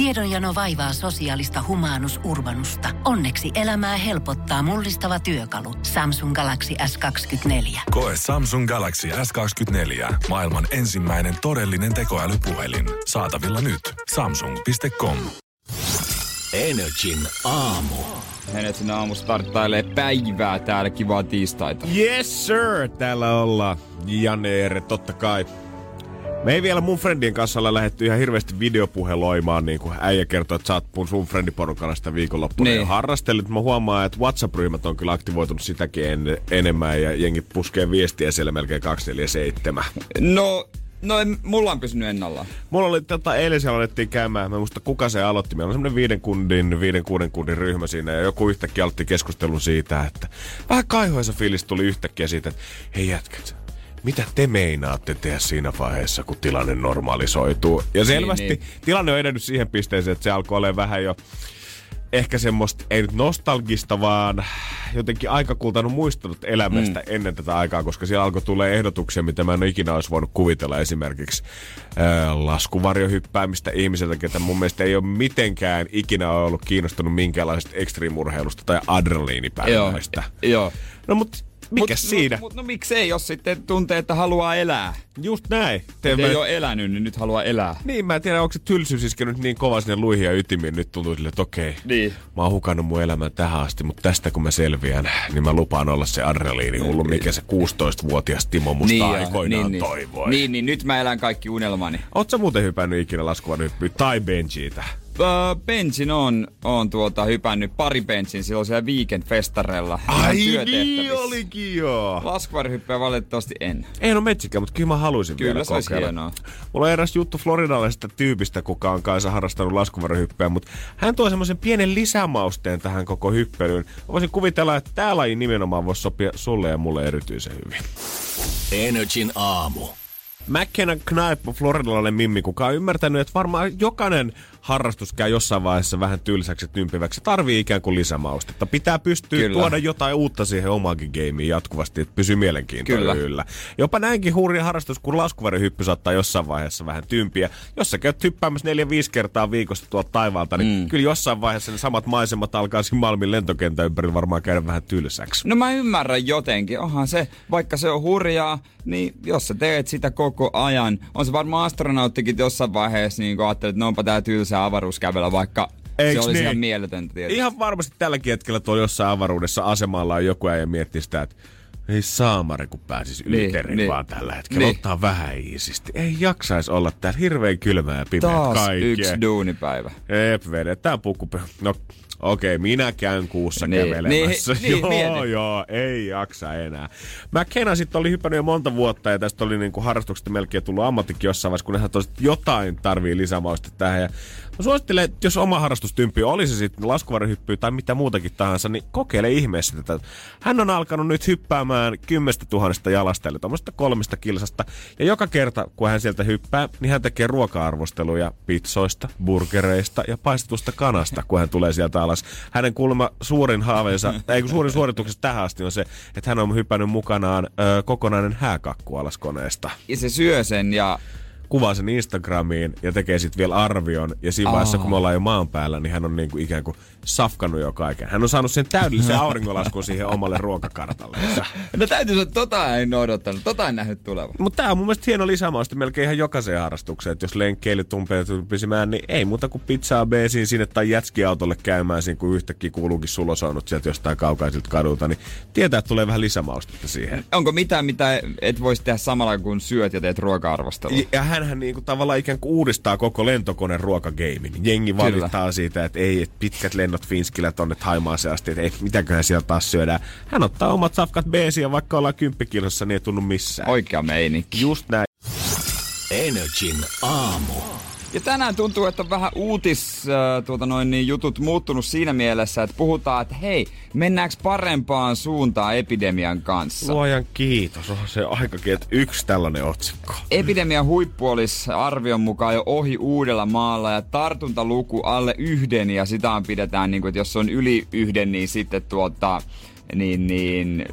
Tiedonjano vaivaa sosiaalista humanus urbanusta. Onneksi elämää helpottaa mullistava työkalu. Samsung Galaxy S24. Koe Samsung Galaxy S24. Maailman ensimmäinen todellinen tekoälypuhelin. Saatavilla nyt. Samsung.com. Energin aamu. Energin aamu starttailee päivää täällä. Kivaa tiistaita. Yes sir, täällä ollaan. Janne Eere, totta kai. Me ei vielä mun friendien kanssa ole lähdetty ihan hirveästi videopuheloimaan, niin kuin äijä kertoi, että sä oot sun friendiporukalla sitä viikonloppuna niin. harrastellut. Mä huomaan, että WhatsApp-ryhmät on kyllä aktivoitunut sitäkin en, enemmän ja jengi puskee viestiä siellä melkein 247. No, No en, mulla on pysynyt ennallaan. Mulla oli tota, eilen siellä alettiin käymään, mä muista kuka se aloitti. Meillä on semmonen viiden kundin, viiden kuuden kundin ryhmä siinä ja joku yhtäkkiä aloitti keskustelun siitä, että vähän kaihoisa fiilis tuli yhtäkkiä siitä, että hei jätkät, mitä te meinaatte tehdä siinä vaiheessa, kun tilanne normalisoituu? Ja selvästi niin, niin. tilanne on edennyt siihen pisteeseen, että se alkoi olla vähän jo ehkä semmoista, ei nyt nostalgista, vaan jotenkin aika kultanut muistanut elämästä mm. ennen tätä aikaa, koska siellä alkoi tulla ehdotuksia, mitä mä en ikinä olisi voinut kuvitella. Esimerkiksi äh, laskuvarjohyppäämistä ihmiseltä, ketä mun mielestä ei ole mitenkään ikinä ollut kiinnostunut minkäänlaisesta ekstriimurheilusta tai adrenaliinipäiväistä. Joo. Joo. No mutta mikä mut, siinä? Mut, mut, no miksei, jos sitten tuntee, että haluaa elää. Just näin. Te ei ole elänyt, niin nyt haluaa elää. Niin, mä en tiedä, onko se tylsyys iskenyt niin kova sinne luihin ja ytimiin. Nyt tuntuu sille, että okei, niin. mä oon hukannut mun elämän tähän asti, mutta tästä kun mä selviän, niin mä lupaan olla se adrenaliini hullu, mikä se 16-vuotias Timo musta niin aikoinaan niin, niin, toivoi. Niin, niin, nyt mä elän kaikki unelmani. Oot sä muuten hypännyt ikinä laskuvan hyppyä tai benjiitä? Bensin on, on tuota hypännyt pari bensin silloin siellä weekend-festarella. Ai niin olikin joo. Laskuvarhyppyä valitettavasti en. Ei no metsikään, mutta kyllä mä haluaisin kyllä vielä se olisi hienoa. Mulla on eräs juttu floridalaisesta tyypistä, kuka on kanssa harrastanut laskuvarhyppyä, mutta hän tuo semmoisen pienen lisämausteen tähän koko hyppelyyn. Mä voisin kuvitella, että tää laji nimenomaan voisi sopia sulle ja mulle erityisen hyvin. Energin aamu. McKenna Knipe, floridalainen mimmi, kuka on ymmärtänyt, että varmaan jokainen harrastus käy jossain vaiheessa vähän tylsäksi ja tympiväksi. Tarvii ikään kuin lisämaustetta. Pitää pystyä Kyllä. tuoda jotain uutta siihen omaankin gameen jatkuvasti, että pysyy mielenkiintoinen Kyllä. yllä. Jopa näinkin hurja harrastus kuin laskuvarjohyppy saattaa jossain vaiheessa vähän tympiä. Jos sä käyt hyppäämässä neljä viisi kertaa viikossa tuolta taivaalta, niin mm. kyllä jossain vaiheessa ne samat maisemat alkaa siinä Malmin lentokentän ympärillä varmaan käydä vähän tylsäksi. No mä ymmärrän jotenkin. Onhan se, vaikka se on hurjaa, niin jos sä teet sitä koko ajan, on se varmaan astronauttikin jossain vaiheessa niin ajattelee, että no onpa tää tylsä avaruuskävellä, vaikka Eiks se olisi niin? ihan mieletöntä tietysti. Ihan varmasti tälläkin hetkellä tuolla jossain avaruudessa asemalla on joku ja miettii sitä, että ei saamari, kun pääsis yli niin, niin, vaan tällä hetkellä. Niin. Ottaa vähän iisisti. Ei jaksais olla täällä hirveän kylmää ja pimeät Taas kaikkea. yksi duunipäivä. Eep, vedetään pukku. No, Okei, okay, minä käyn kuussa niin, kävelemässä. Niin, niin, joo, joo, ei jaksa enää. McKenna sitten oli hypännyt jo monta vuotta ja tästä oli niinku harrastuksesta melkein tullut ammattikin jossain vaiheessa, kun hän jotain tarvii lisämausta tähän. Ja Mä suosittelen, että jos oma harrastustympi oli se sitten laskuvarjohyppy tai mitä muutakin tahansa, niin kokeile ihmeessä tätä. Hän on alkanut nyt hyppäämään kymmenestä tuhannesta jalasta, eli tuommoista kolmesta kilsasta. Ja joka kerta, kun hän sieltä hyppää, niin hän tekee ruoka-arvosteluja pizzoista, burgereista ja paistetusta kanasta, kun hän tulee sieltä alas. Hänen kuulemma suurin haaveensa, ei kun suurin suorituksessa tähän asti on se, että hän on hypännyt mukanaan ö, kokonainen hääkakku alas koneesta. Ja se syö sen ja kuvaa sen Instagramiin ja tekee sitten vielä arvion. Ja siinä vaiheessa, kun me ollaan jo maan päällä, niin hän on niinku ikään kuin safkannut jo kaiken. Hän on saanut sen täydellisen auringonlaskun siihen omalle ruokakartalle. No täytyy sanoa, että tota en odottanut, tota en nähnyt tulevan. Mutta tämä on mun mielestä hieno lisämausta melkein ihan jokaiseen harrastukseen. Että jos lenkkeily tumpee pisimään, niin ei muuta kuin pizzaa beesiin sinne tai jätskiautolle käymään siinä, kun yhtäkkiä kuuluukin sulosoinut sieltä jostain kaukaisilta kadulta, niin tietää, että tulee vähän lisämaustetta siihen. Onko mitään, mitä et voisi tehdä samalla kun syöt ja teet ruoka-arvostelua? Ja hänhän niinku tavallaan ikään kuin uudistaa koko lentokoneen ruokageimin. Jengi valittaa Kyllä. siitä, että ei, että pitkät lennot Finskillä tonne Haimaaseen asti, että ei, mitäköhän siellä taas syödään. Hän ottaa omat safkat beesiä, vaikka ollaan kymppikilossa, niin ei tunnu missään. Oikea meininki. Just näin. Energin aamu. Ja tänään tuntuu, että on vähän uutis äh, tuota noin, niin jutut muuttunut siinä mielessä, että puhutaan, että hei, mennäänkö parempaan suuntaan epidemian kanssa? Luojan kiitos, on se aikakin, että yksi tällainen otsikko. Epidemian huippu olisi arvion mukaan jo ohi uudella maalla ja tartuntaluku alle yhden ja sitä pidetään, niin kuin, että jos on yli yhden, niin sitten tuota, niin, niin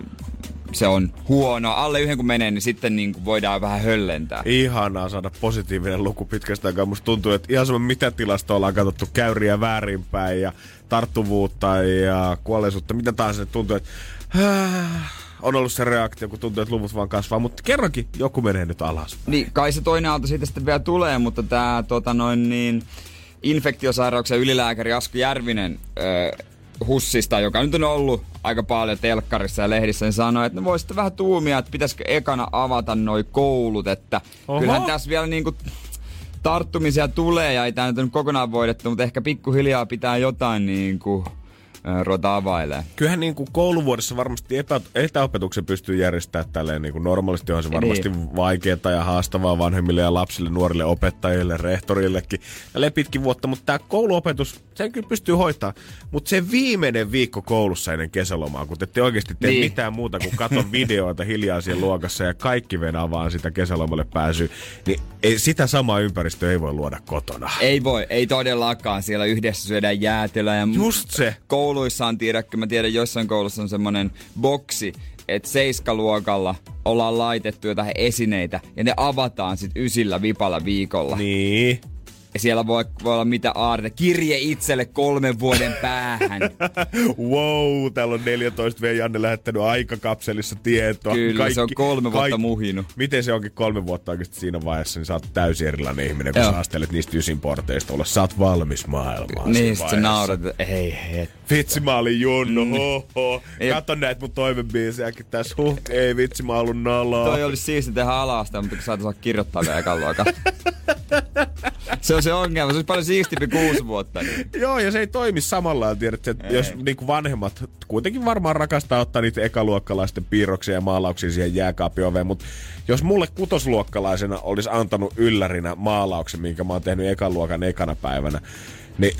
se on huono. Alle yhden kun menee, niin sitten niin kuin voidaan vähän höllentää. Ihanaa saada positiivinen luku pitkästä aikaa. Musta tuntuu, että ihan sama mitä tilasta ollaan katsottu käyriä väärinpäin ja tarttuvuutta ja kuolleisuutta, mitä tahansa tuntuu, että äh, on ollut se reaktio, kun tuntuu, että luvut vaan kasvaa. Mutta kerrankin joku menee nyt alas. Niin, kai se toinen aalto siitä sitten vielä tulee, mutta tämä tota noin niin, infektiosairauksen ylilääkäri Asko Järvinen öö, Hussista, joka nyt on ollut aika paljon telkkarissa ja lehdissä, niin sanoi, että ne voisitte vähän tuumia, että pitäisikö ekana avata noi koulut, että Oho. kyllähän tässä vielä niinku tarttumisia tulee ja ei tämä nyt kokonaan voidettu, mutta ehkä pikkuhiljaa pitää jotain niinku ruveta availemaan. Kyllähän niin kuin kouluvuodessa varmasti etä, etäopetuksen pystyy järjestämään tälleen niin kuin normaalisti on se varmasti niin. vaikeaa ja haastavaa vanhemmille ja lapsille, nuorille opettajille, rehtorillekin. Tälle pitkin vuotta, mutta tämä kouluopetus, sen kyllä pystyy hoitaa. Mutta se viimeinen viikko koulussa ennen kesälomaa, kun te oikeasti tee niin. mitään muuta kuin katon videoita hiljaa siellä luokassa ja kaikki venää vaan sitä kesälomalle pääsyä, niin ei, sitä samaa ympäristöä ei voi luoda kotona. Ei voi, ei todellakaan. Siellä yhdessä syödään jäätelöä ja Just se. koulu kouluissa on, tiedäkö, mä tiedän, joissain koulussa on semmonen boksi, että seiskaluokalla ollaan laitettu jotain esineitä ja ne avataan sitten ysillä vipalla viikolla. Niin. Ja siellä voi, voi olla mitä aarre. Kirje itselle kolmen vuoden päähän. wow, täällä on 14 V. Janne lähettänyt aikakapselissa tietoa. Kyllä, kaikki, se on kolme vuotta kaikki, muhinut. Miten se onkin kolme vuotta oikeasti siinä vaiheessa, niin sä oot täysin erilainen ihminen, kun Joo. sä astelet niistä ysin porteista olla. Sä oot valmis maailmaan. Niin, sit sä naurat, ei het. Vitsi, mä olin Junnu, mm. ho, ho. Kato näitä mun toimenbiisejäkin tässä, huh. Ei vitsi, mä oon ollut Toi olisi siisti tehdä alasta, mutta kun sä et osaa kirjoittaa vielä ekan se on se ongelma. Se olisi paljon siistimpi kuusi vuotta. Niin. Joo, ja se ei toimi samalla lailla. Tiedät, että jos niin kuin vanhemmat kuitenkin varmaan rakastaa ottaa niitä ekaluokkalaisten piirroksia ja maalauksia siihen jääkaapioveen, mutta jos mulle kutosluokkalaisena olisi antanut yllärinä maalauksen, minkä mä oon tehnyt ekaluokan ekana päivänä, niin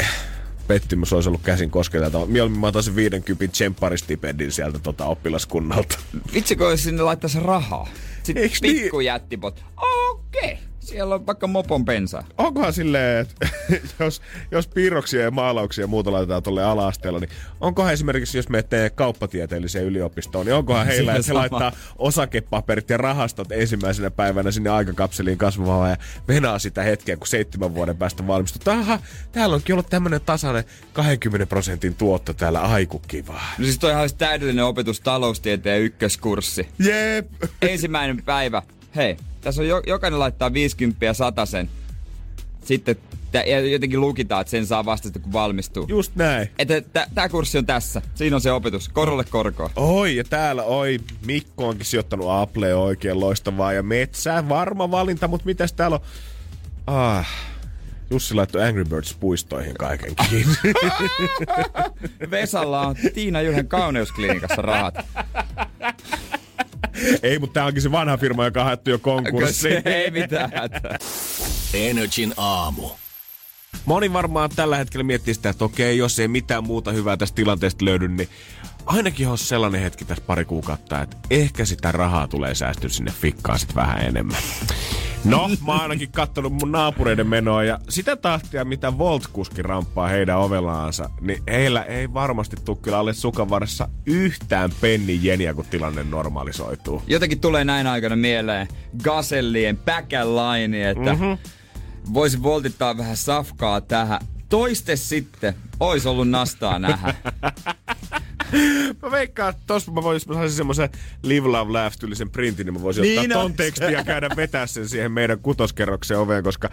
pettymys olisi ollut käsin kosketeltava. Mieluummin mä otan 50 tsempparistipendin sieltä tota oppilaskunnalta. Vitsi, kun olisi sinne laittaisi rahaa. Sitten Eiks niin? jättipot. Okei. Okay. Siellä on vaikka mopon pensa. Onkohan silleen, että jos, jos piirroksia ja maalauksia ja muuta laitetaan tuolle ala-asteella, niin onkohan esimerkiksi, jos menee kauppatieteelliseen yliopistoon, niin onkohan heillä, että se laittaa osakepaperit ja rahastot ensimmäisenä päivänä sinne aikakapseliin kasvamaan ja venaa sitä hetkeä, kun seitsemän vuoden päästä valmistuu. Aha, täällä onkin ollut tämmöinen tasainen 20 prosentin tuotto täällä, aiku kiva. No siis toi olisi täydellinen opetus taloustieteen ykköskurssi. Jep. Ensimmäinen päivä. Hei, tässä on jo, jokainen laittaa 50 ja sen. Sitten ja jotenkin lukitaan, että sen saa vasta sitten, kun valmistuu. Just näin. Että tämä kurssi on tässä. Siinä on se opetus. Korolle korkoa. Oi, ja täällä, oi, Mikko onkin sijoittanut Apple oikein loistavaa. Ja metsää, varma valinta, mutta mitäs täällä on? Ah, Jussi laittoi Angry Birds puistoihin kaiken kiinni. Vesalla on Tiina Juhen kauneusklinikassa rahat. Ei, mutta tää onkin se vanha firma, joka haettu jo konkurssiin. Ei mitään Energin aamu. Moni varmaan tällä hetkellä miettii sitä, että okei, jos ei mitään muuta hyvää tästä tilanteesta löydy, niin ainakin on sellainen hetki tässä pari kuukautta, että ehkä sitä rahaa tulee säästyä sinne fikkaan sitten vähän enemmän. No, mä oon ainakin kattonut mun naapureiden menoa ja sitä tahtia, mitä Volt-kuski ramppaa heidän ovelaansa, niin heillä ei varmasti tule kyllä alle yhtään penni jeniä, kun tilanne normalisoituu. Jotenkin tulee näin aikana mieleen Gasellien line, että mm-hmm. voisi voltittaa vähän safkaa tähän. Toiste sitten, ois ollut nastaa nähdä. mä veikkaan, että tossa mä voisin, mä saisin semmoisen Live Love Laugh tyylisen printin, niin mä voisin niin ottaa ton tekstin ja käydä vetää sen siihen meidän kutoskerroksen oveen, koska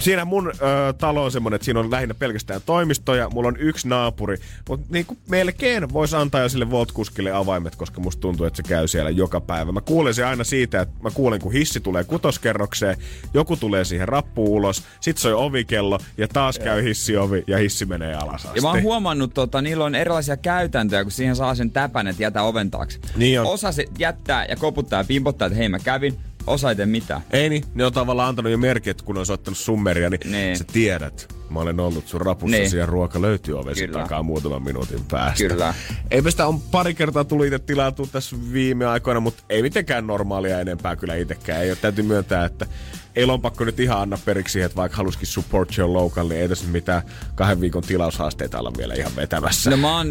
siinä mun ö, talo on semmonen, että siinä on lähinnä pelkästään toimistoja, mulla on yksi naapuri, mutta niin kuin melkein voisi antaa jo sille Volt-kuskille avaimet, koska musta tuntuu, että se käy siellä joka päivä. Mä kuulen se aina siitä, että mä kuulen, kun hissi tulee kutoskerrokseen, joku tulee siihen rappu ulos, sit soi ovikello ja taas käy hissiovi ja hissi menee alas asti. Ja mä oon huomannut, tota, niillä on erilaisia käytäntöjä, kun siihen saa sen täpän, että jätä oven taakse. Niin on. Osa se jättää ja koputtaa ja pimpottaa, että hei mä kävin osa ei tee mitään. Ei niin, ne on tavallaan antanut jo merkit, kun on soittanut summeria, niin, niin. sä tiedät. Mä olen ollut sun rapussa niin. ja ruoka löytyy ovesi takaa muutaman minuutin päästä. Kyllä. Eipä sitä on pari kertaa tullut itse tilattua tässä viime aikoina, mutta ei mitenkään normaalia enempää kyllä itsekään. Ei ole täytyy myöntää, että ei on pakko nyt ihan anna periksi että vaikka haluskin support your local, niin ei tässä mitään kahden viikon tilaushaasteita olla vielä ihan vetämässä. No mä oon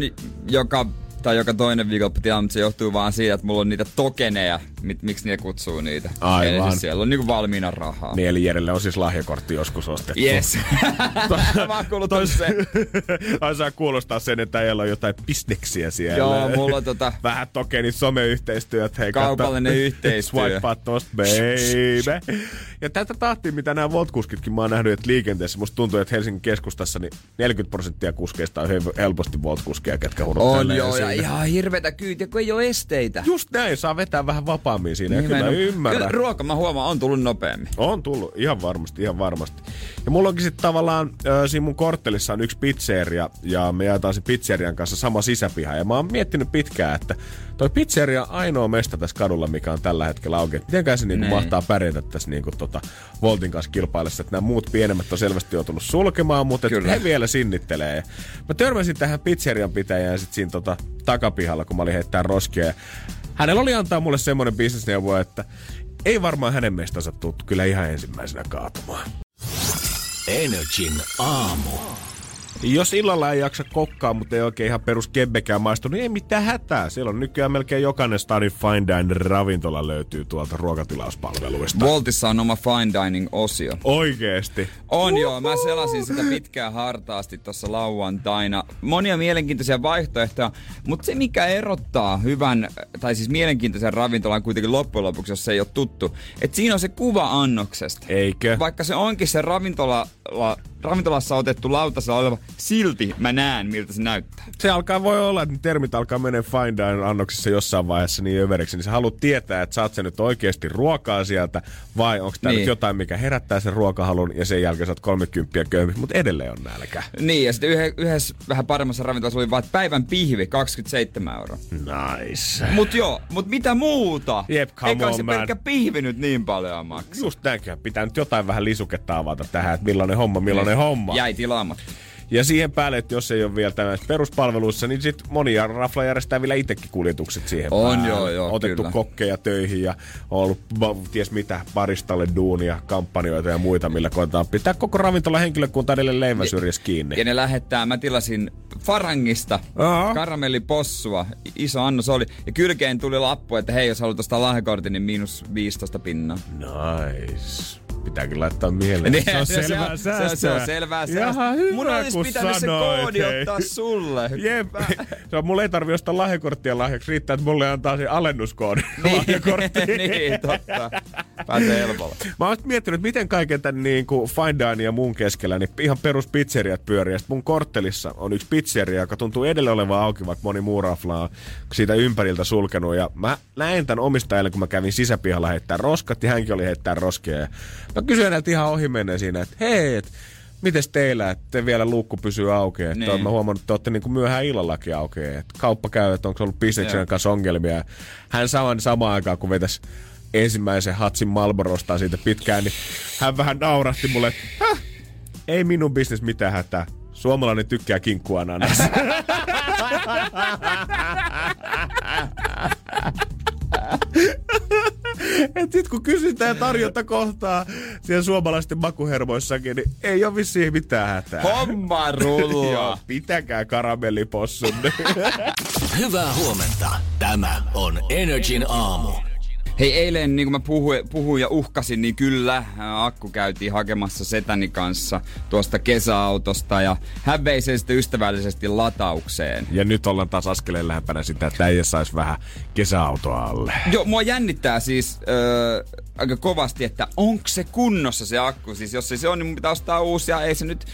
joka tai joka toinen viikonloppu tilaa, mutta se johtuu vaan siitä, että mulla on niitä tokeneja, mit, miksi ne kutsuu niitä. Aivan. Eli siis siellä on niinku valmiina rahaa. Niin, eli Jerelle on siis lahjakortti joskus ostettu. Yes. Mä oon sen. Ai saa kuulostaa sen, että ei on jotain bisneksiä siellä. Joo, mulla on tota... Vähän tokenit someyhteistyöt. Hei, kaupallinen yhteistyö. Swipe tosta, baby. Ja tätä tahtia, mitä nämä voltkuskitkin mä oon nähnyt, että liikenteessä musta tuntuu, että Helsingin keskustassa niin 40 prosenttia kuskeista on helposti voltkuskeja, ketkä On joo, ja ihan hirvetä kyytiä, kun ei ole esteitä. Just näin, saa vetää vähän vapaammin siinä. Niin, kyllä ymmärrän. Kyllä ruoka, mä huomaan, on tullut nopeammin. On tullut, ihan varmasti, ihan varmasti. Ja mulla onkin sitten tavallaan, äh, siinä mun korttelissa on yksi pizzeria, ja me jaetaan sen pizzerian kanssa sama sisäpiha. Ja mä oon miettinyt pitkään, että toi pizzeria on ainoa mesta tässä kadulla, mikä on tällä hetkellä auki. Mitenkään se niinku niin. mahtaa pärjätä tässä niinku tota Voltin kanssa kilpailessa, että nämä muut pienemmät on selvästi joutunut sulkemaan, mutta he vielä sinnittelee. Mä törmäsin tähän pizzerian pitäjään sit siinä tota takapihalla, kun mä olin heittää roskia. Ja hänellä oli antaa mulle semmoinen bisnesneuvo, että ei varmaan hänen mestansa tuttu kyllä ihan ensimmäisenä kaatumaan. Energin aamu. Jos illalla ei jaksa kokkaa, mutta ei oikein ihan perus kebbekään maistu, niin ei mitään hätää. Siellä on nykyään melkein jokainen Stadin Fine Dine ravintola löytyy tuolta ruokatilauspalveluista. Voltissa on oma Fine Dining-osio. Oikeesti? On Uhuhu. joo, mä selasin sitä pitkään hartaasti tuossa lauantaina. Monia mielenkiintoisia vaihtoehtoja, mutta se mikä erottaa hyvän, tai siis mielenkiintoisen ravintolan kuitenkin loppujen lopuksi, jos se ei ole tuttu, että siinä on se kuva annoksesta. Eikö? Vaikka se onkin se ravintola ravintolassa otettu lautasella oleva, silti mä näen, miltä se näyttää. Se alkaa voi olla, että termit alkaa mennä fine dine annoksissa jossain vaiheessa niin överiksi, niin sä haluat tietää, että saat sä nyt oikeasti ruokaa sieltä, vai onko tämä niin. nyt jotain, mikä herättää sen ruokahalun, ja sen jälkeen saat 30 köyhmys, mutta edelleen on nälkä. Niin, ja sitten yhdessä vähän paremmassa ravintolassa oli vaan päivän pihvi, 27 euroa. Nice. Mut joo, mut mitä muuta? Jep, come Eikä on, se man. pelkkä pihvi nyt niin paljon maksaa. Just näinkään, pitää nyt jotain vähän lisuketta avata tähän, että millainen homma, millainen niin. homma. Jäi tilaamatta. Ja siihen päälle, että jos ei ole vielä tämmöistä peruspalveluissa, niin sitten monia rafla järjestää vielä itsekin kuljetukset siihen On päälle. joo, joo, Otettu kyllä. kokkeja töihin ja on ollut ties mitä paristalle duunia, kampanjoita ja muita, millä koetaan pitää koko ravintola henkilökunta edelleen leivän syrjässä kiinni. Ja ne lähettää, mä tilasin Farangista Aha. karamellipossua, iso annos oli. Ja kylkeen tuli lappu, että hei, jos haluat ostaa lahjakortin, niin miinus 15 pinnaa. Nice pitääkin laittaa mieleen. Niin, se on selvää se. Se, se on selvää säästöä. hyvä, Mun olisi pitänyt se koodi hei. ottaa sulle. Jep. se on, mulle ei tarvi ostaa lahjakorttia lahjaksi. Riittää, että mulle antaa se alennuskoodi niin. lahjakorttiin. niin, totta. Pääsee helpolla. Mä oon miettinyt, miten kaiken tämän niin kuin Fine Dine ja mun keskellä, niin ihan perus pizzeriat pyörii. Mun korttelissa on yksi pizzeria, joka tuntuu edelleen olevan auki, vaikka moni muu rafla on siitä ympäriltä sulkenut. Ja mä näin tämän omistajalle, kun mä kävin sisäpihalla heittää roskat, ja hänkin oli heittää roskia. Ja Mä kysyin häneltä ihan ohi siinä, että hei, et, mites teillä, että vielä luukku pysyy auki? Että niin. mä huomannut, että te olette niin myöhään illallakin auki. Että kauppa käy, että onko ollut bisneksen kanssa ongelmia. Hän saman samaan aikaan, kun vetäisi ensimmäisen hatsin Malborosta siitä pitkään, niin hän vähän naurahti mulle, että ei minun bisnes mitään hätää. Suomalainen tykkää kinkkuananas. Et sit kun kysytään tarjonta kohtaa siellä suomalaisten makuhermoissakin, niin ei ole vissiin mitään hätää. Homma rullaa. Joo, pitäkää karamellipossun. Hyvää huomenta. Tämä on Energin aamu. Hei, eilen niin kuin mä puhuin, puhuin ja uhkasin, niin kyllä akku käytiin hakemassa setäni kanssa tuosta kesäautosta ja hän vei sen sitten ystävällisesti lataukseen. Ja nyt ollaan taas askeleen lähempänä sitä, että äijä saisi vähän kesäautoa alle. Joo, mua jännittää siis öö, aika kovasti, että onko se kunnossa se akku. Siis jos ei se on, niin mun pitää ostaa uusia. Ei se nyt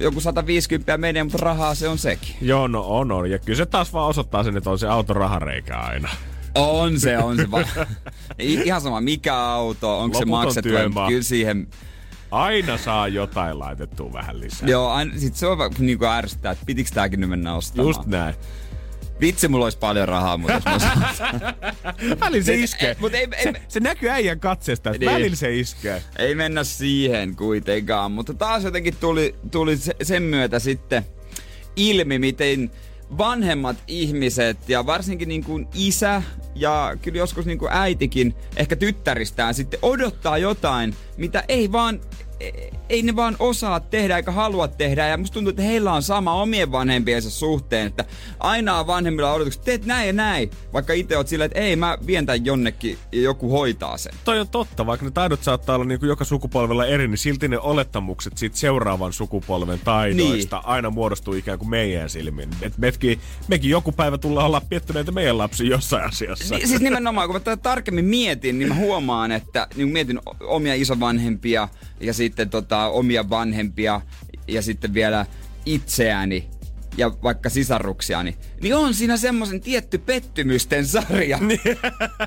joku 150 menee, mutta rahaa se on sekin. Joo, no on, on. Ja kyllä se taas vaan osoittaa sen, että on se auto rahareikä aina. On se, on se. Va- Ihan sama mikä auto, onko se maksettu. Kyllä siihen Aina saa jotain laitettua vähän lisää. Joo, aina, sit se on niin kuin ärsyttää, että pitikö tääkin nyt mennä ostamaan. Just näin. Vitsi, mulla olisi paljon rahaa, mutta jos mä Välillä se iskee. Mut ei, ei, se, se näkyy äijän katseesta, että niin. välillä se iskee. Ei mennä siihen kuitenkaan, mutta taas jotenkin tuli, tuli sen myötä sitten ilmi, miten vanhemmat ihmiset ja varsinkin niin kuin isä ja kyllä joskus niin kuin äitikin ehkä tyttäristään sitten odottaa jotain, mitä ei vaan ei ne vaan osaa tehdä eikä halua tehdä. Ja musta tuntuu, että heillä on sama omien vanhempiensa suhteen, että aina on vanhemmilla odotukset, teet näin ja näin. Vaikka itse oot silleen, että ei, mä vien tämän jonnekin ja joku hoitaa sen. Toi on totta, vaikka ne taidot saattaa olla niin kuin joka sukupolvella eri, niin silti ne olettamukset siitä seuraavan sukupolven taidoista niin. aina muodostuu ikään kuin meidän silmin. Et mekin, mekin joku päivä tullaan olla piettyneitä meidän lapsi jossain asiassa. Niin, siis nimenomaan, kun mä tätä tarkemmin mietin, niin mä huomaan, että niin mietin omia isovanhempia ja sitten tota, omia vanhempia ja sitten vielä itseäni ja vaikka sisaruksiani, niin on siinä semmoisen tietty pettymysten sarja.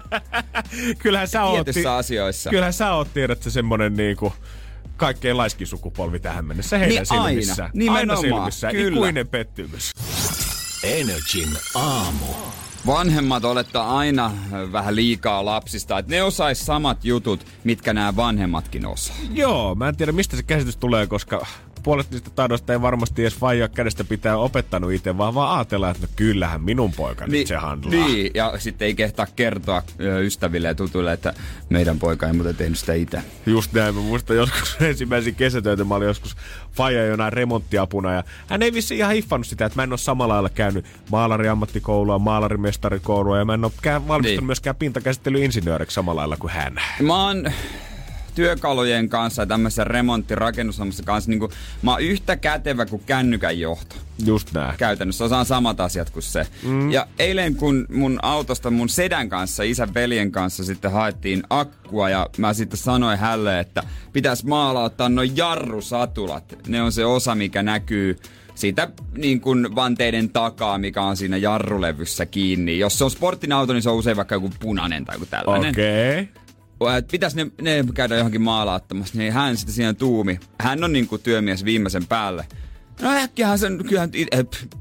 kyllähän sä oot, asioissa. Kyllähän sä oot tiedät se semmonen niinku kaikkein laiskin sukupolvi tähän mennessä heidän niin silmissä. Aina, nimenomaan, aina silmissä. Kyllä. Ikuinen pettymys. Energin aamu. Vanhemmat olettaa aina vähän liikaa lapsista, että ne osais samat jutut, mitkä nämä vanhemmatkin osaa. Joo, mä en tiedä mistä se käsitys tulee, koska puolet niistä taidoista ei varmasti edes vaija kädestä pitää opettanut itse, vaan vaan ajatellaan, että no kyllähän minun poika niin, se handlaa. Niin, ja sitten ei kehtaa kertoa ystäville ja tutuille, että meidän poika ei muuten tehnyt sitä itse. Just näin, mä muistan joskus ensimmäisiä kesätöitä, mä olin joskus faija jonain remonttiapuna ja hän ei vissi ihan hiffannut sitä, että mä en ole samalla lailla käynyt maalariammattikoulua, maalarimestarikoulua ja mä en ole valmistunut niin. myöskään pintakäsittelyinsinööriksi samalla lailla kuin hän. Mä oon työkalujen kanssa ja tämmöisen remonttirakennusammassa kanssa niin kuin, mä oon yhtä kätevä kuin kännykän johto. Just näin. Käytännössä osaan samat asiat kuin se. Mm. Ja eilen kun mun autosta mun sedän kanssa, isän veljen kanssa sitten haettiin akkua ja mä sitten sanoin hälle, että pitäisi maalauttaa noin jarrusatulat. Ne on se osa, mikä näkyy siitä niin kuin vanteiden takaa, mikä on siinä jarrulevyssä kiinni. Jos se on sporttinen auto, niin se on usein vaikka joku punainen tai joku tällainen. Okei. Okay että pitäisi ne, ne käydä johonkin maalaattamassa, niin hän sitten siinä tuumi. Hän on niinku työmies viimeisen päälle. No äkkiähän sen, kyllähän, ei,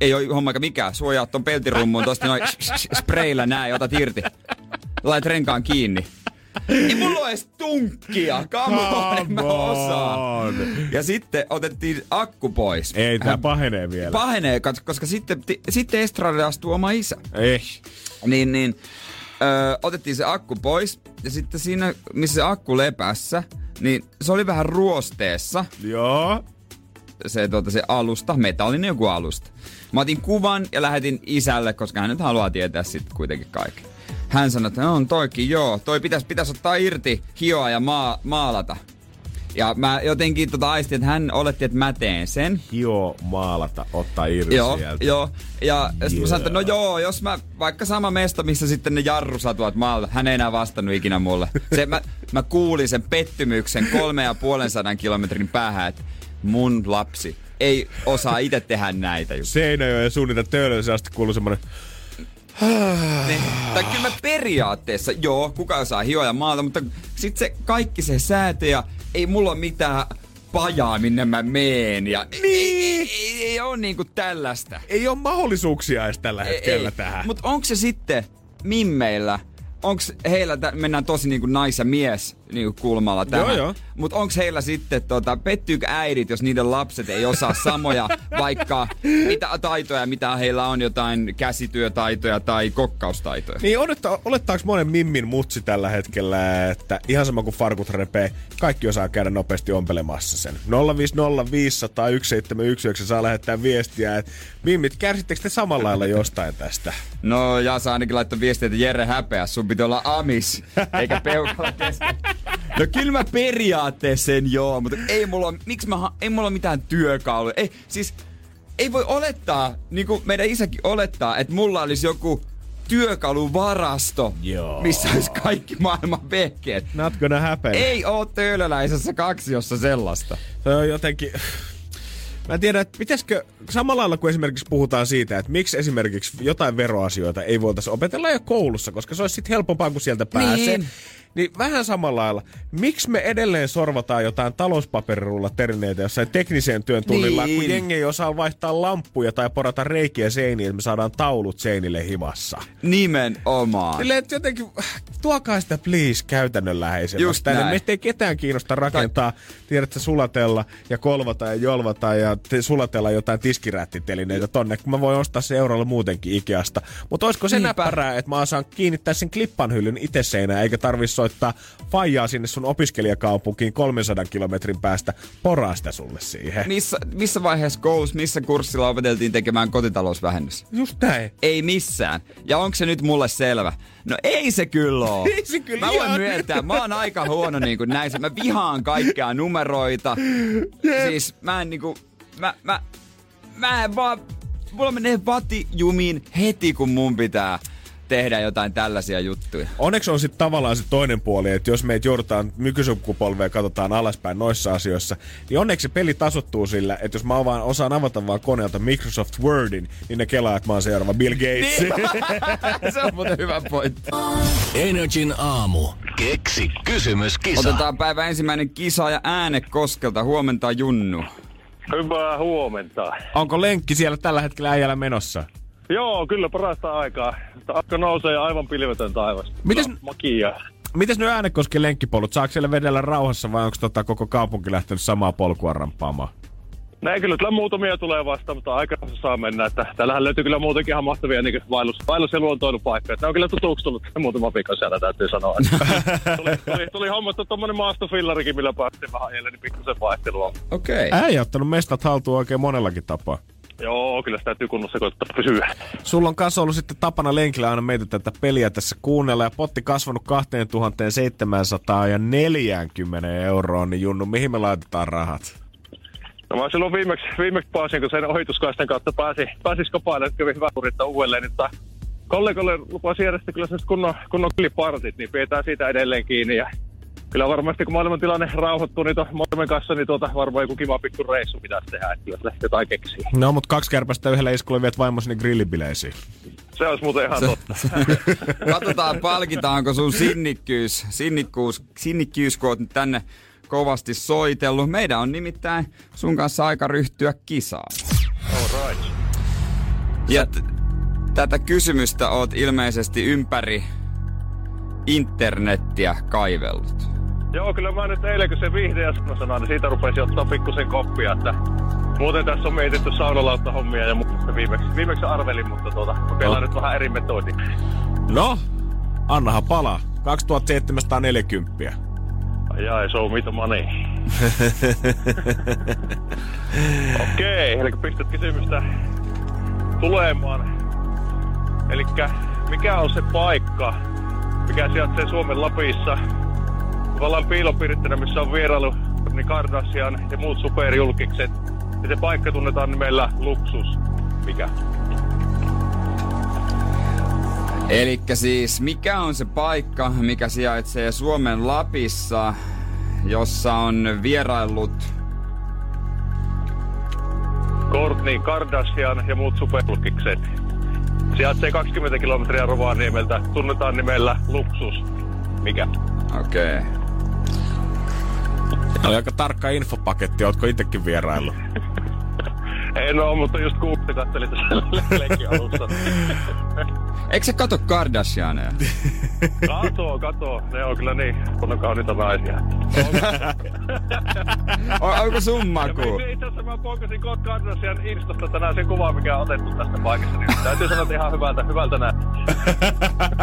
ei ole homma eikä mikään. Suojaat ton peltirummuun tosta noin spreillä näin, otat irti. Lait renkaan kiinni. Ei mulla ole edes tunkkia. Come on, en mä osaa. Ja sitten otettiin akku pois. Ei, tää pahenee vielä. Pahenee, koska sitten, sitten Estradalle astuu oma isä. Ei. Niin, niin. Öö, otettiin se akku pois ja sitten siinä, missä se akku lepässä, niin se oli vähän ruosteessa. Joo. Se, tuota, se alusta, metallinen joku alusta. Mä otin kuvan ja lähetin isälle, koska hän nyt haluaa tietää sitten kuitenkin kaiken. Hän sanoi, että on toikin, joo, toi pitäisi pitäis ottaa irti, hioa ja maa, maalata. Ja mä jotenkin tota aistin, että hän oletti, että mä teen sen. Hio maalata, ottaa irti joo, sieltä. Joo, ja yeah. sitten mä sanoin, että no joo, jos mä, vaikka sama mesta, missä sitten ne jarrusatuat maalata, hän ei enää vastannut ikinä mulle. Se, mä, mä kuulin sen pettymyksen kolme ja puolen sadan kilometrin päähän, että mun lapsi ei osaa itse tehdä näitä juttuja. Seinäjoen suunnita töölössä asti kuuluu semmonen niin, tai kyllä mä periaatteessa, joo, kuka osaa hioa ja maata, mutta sitten se kaikki se säätö ja ei mulla ole mitään pajaa, minne mä meen. Ja niin. ei, ei, ei, ei ole niinku tällaista. Ei ole mahdollisuuksia edes tällä hetkellä ei, tähän. Mutta onko se sitten mimmeillä onko heillä, t- mennään tosi niinku nais ja mies niinku kulmalla tähän. Joo, joo. Mut onko heillä sitten, tota, pettyykö äidit, jos niiden lapset ei osaa samoja, vaikka mitä taitoja, mitä heillä on, jotain käsityötaitoja tai kokkaustaitoja? Niin oletta, olettaako monen mimmin mutsi tällä hetkellä, että ihan sama kuin farkut repee, kaikki osaa käydä nopeasti ompelemassa sen. 050501719 saa lähettää viestiä, että mimmit, kärsittekö te samalla lailla jostain tästä? No, ja saa ainakin laittaa viestiä, että Jere häpeä, sun piti olla amis, eikä peukala kesken. No kyllä mä periaatteessa sen joo, mutta ei mulla, miksi mä, ei mulla mitään työkaluja. Ei, siis ei voi olettaa, niin kuin meidän isäkin olettaa, että mulla olisi joku työkaluvarasto, Joo. missä olisi kaikki maailman vehkeet. Not gonna happen. Ei oo töölöläisessä kaksiossa sellaista. Se on jotenkin... Mä en tiedä, että pitäisikö samalla lailla kuin esimerkiksi puhutaan siitä, että miksi esimerkiksi jotain veroasioita ei voitaisiin opetella jo koulussa, koska se olisi sitten helpompaa, kun sieltä pääsee. Niin. Niin vähän samalla lailla. Miksi me edelleen sorvataan jotain talouspaperirulla terineitä jossain tekniseen työn tunnilla, niin. kun jengi ei osaa vaihtaa lamppuja tai porata reikiä seiniin, että me saadaan taulut seinille himassa. Nimenomaan. Silleen, että jotenkin, tuokaa sitä please käytännönläheisemmäksi. Tänne. Meistä ei ketään kiinnosta rakentaa, tai... tiedätkö, sulatella ja kolvata ja jolvata ja te sulatella jotain tiskirättitelineitä tonne, kun mä voin ostaa se eurolla muutenkin Ikeasta. Mutta olisiko se Niinpä. näppärää, että mä osaan kiinnittää sen klippanhyllyn itse seinään, eikä tarvitse soittaa faijaa sinne sun opiskelijakaupunkiin 300 kilometrin päästä, poraa sitä sulle siihen. Missä, missä vaiheessa koulussa, missä kurssilla opeteltiin tekemään kotitalousvähennys? Just näin. Ei missään. Ja onko se nyt mulle selvä? No ei se kyllä ole. Ei se kyllä Mä voin myöntää, mä oon aika huono niin kuin näissä. Mä vihaan kaikkea numeroita. Siis mä en niinku, mä, mä, mä en vaan, mulla menee vati jumiin heti kun mun pitää tehdä jotain tällaisia juttuja. Onneksi on sitten tavallaan se toinen puoli, että jos meitä joudutaan nykysukupolvea katsotaan alaspäin noissa asioissa, niin onneksi se peli tasottuu sillä, että jos mä vaan osaan avata vaan koneelta Microsoft Wordin, niin ne kelaa, että mä oon seuraava Bill Gates. Niin. se on muuten hyvä pointti. Energin aamu. Keksi kysymys, kisa. Otetaan päivän ensimmäinen kisa ja ääne koskelta. Huomenta Junnu. Hyvää huomenta. Onko lenkki siellä tällä hetkellä äijällä menossa? Joo, kyllä parasta aikaa. Akka nousee aivan pilvetön taivas. Mites, Makia. mites nyt Äänekosken lenkkipolut? Saako siellä vedellä rauhassa vai onko tota koko kaupunki lähtenyt samaa polkua rampaamaan? Näin kyllä, kyllä muutamia tulee vasta, mutta aika saa mennä. Että täällähän löytyy kyllä muutenkin ihan mahtavia niin vaellus, vaellus- ja luontoilupaikkoja. Nämä on kyllä tutuksi tullut muutama viikko siellä, täytyy sanoa. tuli, tuli, tuli hommattu tuommoinen maastofillarikin, millä päästiin vähän ajelle, niin pikkusen vaihtelua. Okei. Okay. Äijä ottanut mestat haltuun oikein monellakin tapaa. Joo, kyllä sitä täytyy kunnossa koittaa pysyä. Sulla on kanssa ollut sitten tapana lenkillä aina meitä tätä peliä tässä kuunnella ja potti kasvanut 2740 euroon, niin Junnu, mihin me laitetaan rahat? No mä silloin viimeksi, viimeksi pääsin, kun sen ohituskaisten kautta pääsi, pääsi skopailemaan, että kävi hyvä yrittää uudelleen, että kollegolle lupasi järjestää kyllä kunnon, kunnon klipartit, niin pidetään siitä edelleen kiinni. Ja kyllä varmasti kun maailman tilanne rauhoittuu niin maailman kanssa, niin tuota, varmaan joku kiva pikku reissu pitäisi tehdä, että kyllä se jotain keksii. No, mutta kaksi kärpästä yhdellä iskulla viet vaimosini grillibileisiin. Se olisi muuten ihan totta. Katsotaan, palkitaanko sun sinnikkyys, sinnikkuus, sinnikkyys, kun oot nyt tänne kovasti soitellut. Meidän on nimittäin sun kanssa aika ryhtyä kisaan. All right. Ja t- tätä kysymystä oot ilmeisesti ympäri internettiä kaivellut. Joo, kyllä mä nyt eilen, kun se vihreä sana, niin siitä rupesi ottaa pikkusen koppia, että muuten tässä on mietitty saunalautta hommia ja muuta viimeksi, viimeksi arvelin, mutta tuota, kokeillaan No. nyt vähän eri metodi. No, annahan palaa. 2740. Jai, show me the money. Okei, eli pistät kysymystä tulemaan. Eli mikä on se paikka, mikä sijaitsee Suomen Lapissa? Tavallaan piilopiirittänä, missä on vierailu niin Kardashian ja muut superjulkikset. Ja se paikka tunnetaan nimellä Luksus. Mikä? Eli siis mikä on se paikka, mikä sijaitsee Suomen Lapissa, jossa on vieraillut Courtney Kardashian ja muut superjulkikset. Sijaitsee 20 kilometriä Rovaniemeltä. Tunnetaan nimellä Luksus. Mikä? Okei. Okay. Oli aika tarkka infopaketti, ootko itsekin vieraillut? En oo, mutta just kuutti kattelin tässä alussa. Eikö se kato Kardashianeja? Kato, kato. Ne on kyllä niin kunnon kauniita naisia. O- onko maku? me- itse asiassa mä poikasin Kurt Kardashian Instasta tänään sen kuvan, mikä on otettu tästä paikasta. Niin täytyy sanoa, että ihan hyvältä, hyvältä näyttää.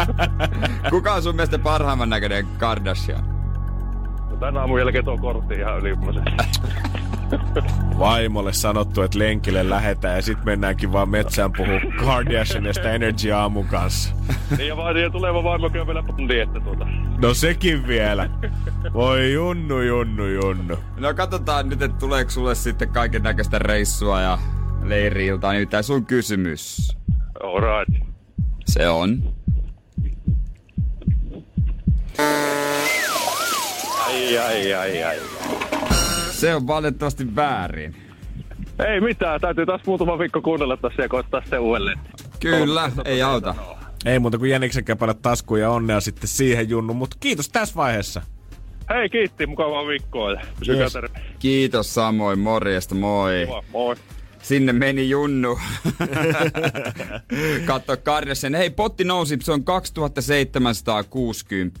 Kuka on sun mielestä parhaimman näköinen Kardashian? No Tän aamun jälkeen tuo kortti ihan ylivoimaisesti. Vaimolle sanottu, että lenkille lähetään ja sit mennäänkin vaan metsään puhuu Kardashianista Energy aamun kanssa. niin ja, vaan, ja tuleva vaimokin on vielä bondi, että tuota. No sekin vielä. Voi junnu, junnu, junnu. No katsotaan nyt, että tuleeko sulle sitten kaiken näköistä reissua ja leiriiltä. Nimittäin sun kysymys. Alright. Se on. Ai, ai, ai, ai. Se on valitettavasti väärin. Ei mitään, täytyy taas muutama viikko kuunnella tässä ja koittaa se uudelleen. Kyllä, ei auta. Ei muuta kuin Jäniksen käpälle taskuun ja onnea sitten siihen junnu, mutta kiitos tässä vaiheessa. Hei, kiitti, mukavaa viikkoa ja pysykää Yes. terve. Kiitos samoin, morjesta, moi. Kiva, Moi. Sinne meni Junnu. Katso Kardashian. Hei, potti nousi, se on 2760.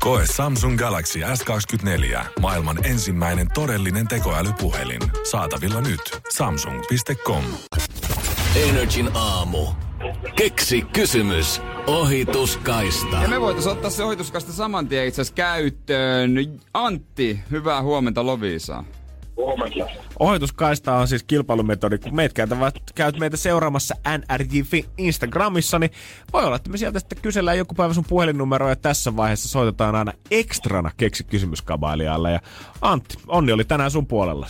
Koe Samsung Galaxy S24. Maailman ensimmäinen todellinen tekoälypuhelin. Saatavilla nyt. Samsung.com. Energin aamu. Keksi kysymys. Ohituskaista. Ja me voitaisiin ottaa se ohituskaista saman tien itse asiassa käyttöön. Antti, hyvää huomenta Lovisa. Huomenta. Ohituskaista on siis kilpailumetodi. Kun meitä käytävät, käyt meitä seuraamassa NRJ Instagramissa, niin voi olla, että me sieltä sitten kysellään joku päivä sun puhelinnumeroa ja tässä vaiheessa soitetaan aina ekstrana keksi kysymyskabailijalle. Ja Antti, onni oli tänään sun puolella.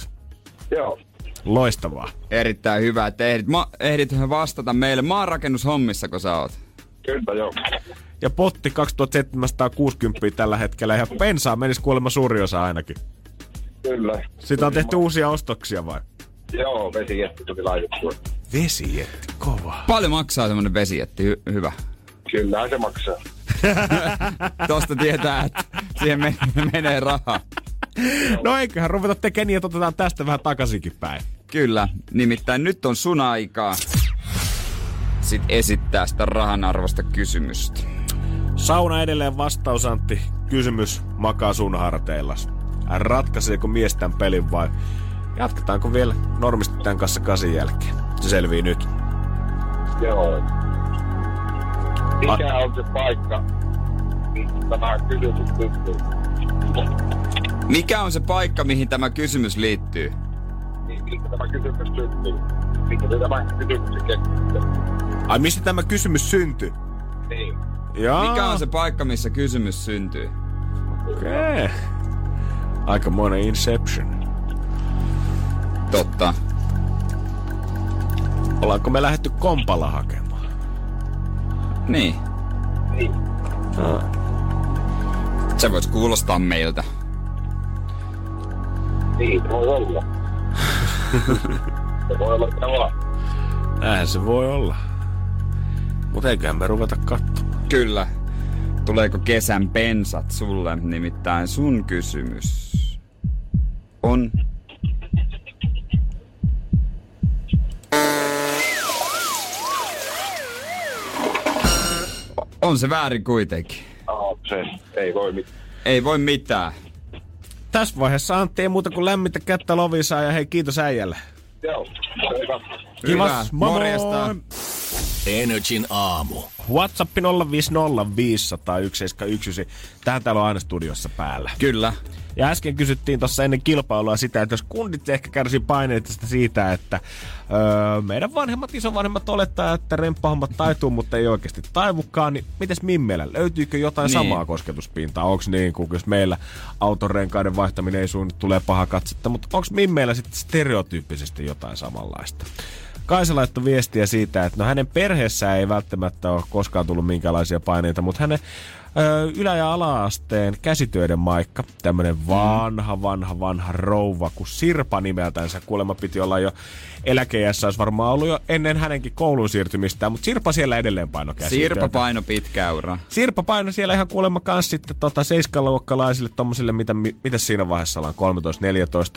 Joo. Loistavaa. Erittäin hyvä, että ehdit, ma- ehdit vastata meille maanrakennushommissa, kun sä oot. Kyllä, joo. Ja potti 2760 tällä hetkellä ja pensaa menisi kuulemma suuri osa ainakin. Kyllä. Sitä on tehty uusia ostoksia vai? Joo, vesijetti tuli laitettua. Vesijetti, kova. Paljon maksaa semmonen vesijetti, hy- hyvä. Kyllä se maksaa. Tosta tietää, että siihen men- menee rahaa. No eiköhän ruveta tekemään niin, että otetaan tästä vähän takaisinkin päin. Kyllä, nimittäin nyt on sun aikaa sit esittää sitä rahan arvosta kysymystä. Sauna edelleen vastaus, Antti. Kysymys makaa sun harteillas. Ratkaiseeko mies tämän pelin vai jatketaanko vielä normisti tämän kanssa kasin jälkeen? Se selvii nyt. Joo. Mikä on se paikka, mihin tämä kysymys pystyy? Mikä on se paikka, mihin tämä kysymys liittyy? Tämä kysymys syntyy? Tämä kysymys? Ai mistä tämä kysymys syntyi? Niin. Jaa. Mikä on se paikka, missä kysymys syntyy? Okei. Okay. Aikamoinen Inception. Totta. Ollaanko me lähdetty kompalla hakemaan? Niin. Niin. Se voisi kuulostaa meiltä. Niin, voi olla. se voi olla mitä vaan. Näin se voi olla. Mutta eiköhän me ruveta katsomaan. Kyllä. Tuleeko kesän pensat sulle? Nimittäin sun kysymys on... On se väärin kuitenkin. Ah, se ei voi mitään. Ei voi mitään. Tässä vaiheessa Antti ei muuta kuin lämmintä kättä Lovisaa ja hei kiitos äijälle. Joo, hyvä. Moi. Morjesta. Energin aamu. WhatsApp 050501719. Tähän täällä on aina studiossa päällä. Kyllä. Ja äsken kysyttiin tuossa ennen kilpailua sitä, että jos kundit ehkä kärsii paineita siitä, että öö, meidän vanhemmat, isovanhemmat olettaa, että remppahommat taituu, mutta ei oikeasti taivukaan, niin mites Mimmeillä? Löytyykö jotain Niin. samaa kosketuspintaa? Onko niin kuin, jos meillä autorenkaiden vaihtaminen ei suunnit tulee paha katsetta, mutta onko Mimmeillä sitten stereotyyppisesti jotain samanlaista? Kaisa laittoi viestiä siitä, että no hänen perheessään ei välttämättä ole koskaan tullut minkälaisia paineita, mutta hänen ylä- ja ala-asteen käsitöiden maikka, tämmönen vanha, vanha, vanha rouva, kun Sirpa nimeltänsä kuulemma piti olla jo eläkeiässä, olisi varmaan ollut jo ennen hänenkin koulun siirtymistä, mutta Sirpa siellä edelleen paino käsitöitä. Sirpa paino pitkä ura. Sirpa paino siellä ihan kuulemma kans sitten tota seiskaluokkalaisille tommosille, mitä, mi- mitä siinä vaiheessa ollaan,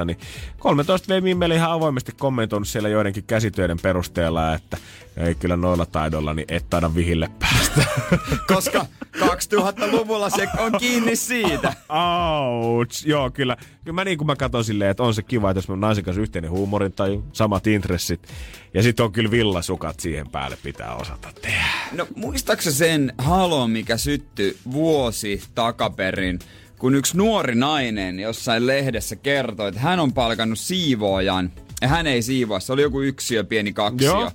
13-14, niin 13 vei Mimmeli ihan avoimesti kommentoinut siellä joidenkin käsitöiden perusteella, että ei kyllä noilla taidolla, niin et taida vihille päästä. Koska 2000-luvulla se on kiinni siitä. Ouch. Joo, kyllä. Kyllä mä niin kuin mä katson silleen, että on se kiva, että jos on naisen kanssa yhteinen huumorin tai samat intressit. Ja sitten on kyllä villasukat siihen päälle pitää osata tehdä. No muistaaksä sen halon, mikä syttyi vuosi takaperin, kun yksi nuori nainen jossain lehdessä kertoi, että hän on palkannut siivoojan. Ja hän ei siivoa, se oli joku yksiö, pieni kaksio. Joo.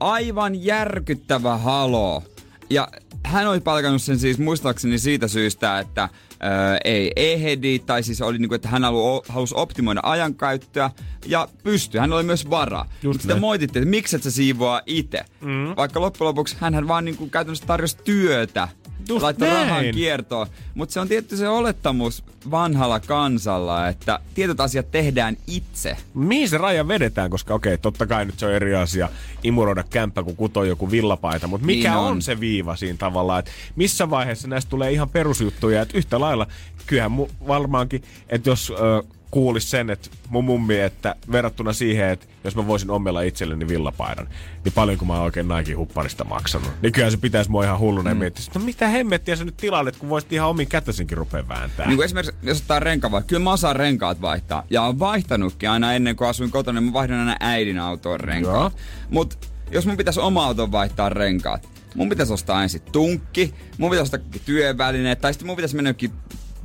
Aivan järkyttävä halo. Ja hän oli palkannut sen siis muistaakseni siitä syystä, että ö, ei ehdi, tai siis oli niinku, että hän halu, halusi optimoida ajankäyttöä ja pystyi. Hän oli myös varaa. Just Mutta sitä näin. moitittiin, että miksi et sä siivoa itse. Mm. Vaikka loppujen lopuksi hän vaan niinku käytännössä tarjosi työtä. Just laittoi näin. rahan kiertoon. Mutta se on tietty se olettamus vanhalla kansalla, että tietyt asiat tehdään itse. Mihin se raja vedetään, koska okei, totta kai nyt se on eri asia imuroida kämppä, kun kutoo joku villapaita, mutta mikä Niin on. on. on se viiva siinä tavallaan, että missä vaiheessa näistä tulee ihan perusjuttuja, että yhtä lailla, kyllähän mu- varmaankin, että jos ö, kuulisi sen, että mun mummi, että verrattuna siihen, että jos mä voisin omella itselleni villapaidan, niin paljon kun mä oon oikein Nike hupparista maksanut. Niin kyllä se pitäisi mua ihan hulluna mm. miettiä, no mitä hemmettiä sä nyt tilannet, kun voisit ihan omin kätösinkin rupea vääntää. Niin esimerkiksi, jos ottaa renka vai, kyllä mä osaan renkaat vaihtaa. Ja on vaihtanutkin aina ennen kuin asuin kotona, niin mä vaihdan aina äidin autoon renkaat. Mutta jos mun pitäisi oma auton vaihtaa renkaat, mun pitäisi ostaa ensin tunkki, mun pitäisi ostaa työvälineet, tai sitten mun pitäisi mennä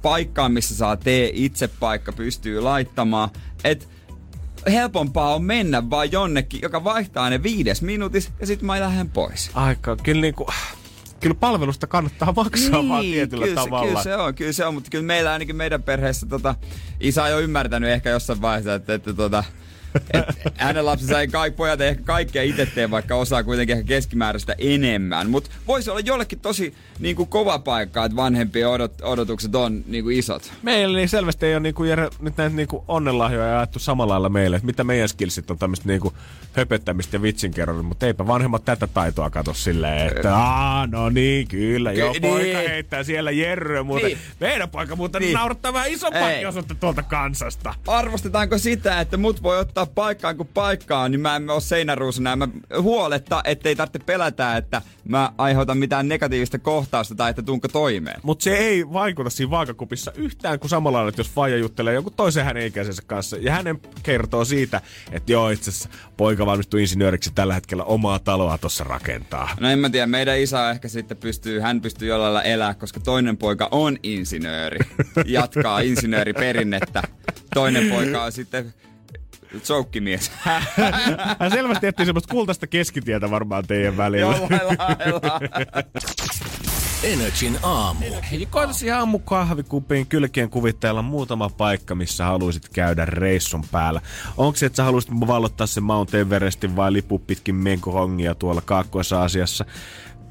paikkaan, missä saa tee itse paikka pystyy laittamaan. Et helpompaa on mennä vaan jonnekin, joka vaihtaa ne viides minuutis ja sitten mä lähden pois. Aika, kyllä niinku, kyllä palvelusta kannattaa maksaa niin, vaan tietyllä kyllä tavalla. Se, kyllä se on, kyllä se on, mutta kyllä meillä ainakin meidän perheessä tota, isä on jo ymmärtänyt ehkä jossain vaiheessa, että, että tota, et hänen lapsensa ei kaikki pojat ehkä kaikkea itse tee, vaikka osaa kuitenkin ehkä keskimääräistä enemmän. Mutta voisi olla jollekin tosi niin kuin kova paikka, että vanhempien odot, odotukset on niin kuin isot. Meillä niin selvästi ei ole niin kuin, Jere, nyt näitä niin kuin onnenlahjoja jaettu samalla lailla meille. Että mitä meidän skillsit on tämmöistä niin kuin höpöttämistä ja vitsinkerronta, mutta eipä vanhemmat tätä taitoa kato silleen, että Aa, no niin, kyllä, joo, niin. poika heittää siellä Jerry, mutta niin. meidän poika muuten niin. naurattaa vähän iso paikka tuolta kansasta. Arvostetaanko sitä, että mut voi ottaa ottaa paikkaan kuin paikkaan, niin mä en ole seinäruusuna. Mä huoletta, ettei tarvitse pelätä, että mä aiheutan mitään negatiivista kohtausta tai että tuunko toimeen. Mutta se ei vaikuta siinä vaakakupissa yhtään kuin samalla lailla, että jos Faija juttelee joku toisen hänen ikäisensä kanssa ja hänen kertoo siitä, että joo itse asiassa poika valmistuu insinööriksi tällä hetkellä omaa taloa tuossa rakentaa. No en mä tiedä, meidän isä ehkä sitten pystyy, hän pystyy jollain lailla elää, koska toinen poika on insinööri. Jatkaa insinööriperinnettä. Toinen poika on sitten Zoukkimies. Hän selvästi etsii semmoista kultaista keskitietä varmaan teidän välillä. Joo, Energin aamu. Hei, koita siihen aamukahvikupin kylkien kuvitteella muutama paikka, missä haluaisit käydä reissun päällä. Onko se, että sä haluaisit vallottaa sen Mount Everestin vai lipu pitkin Menkohongia tuolla Kaakkois-Aasiassa?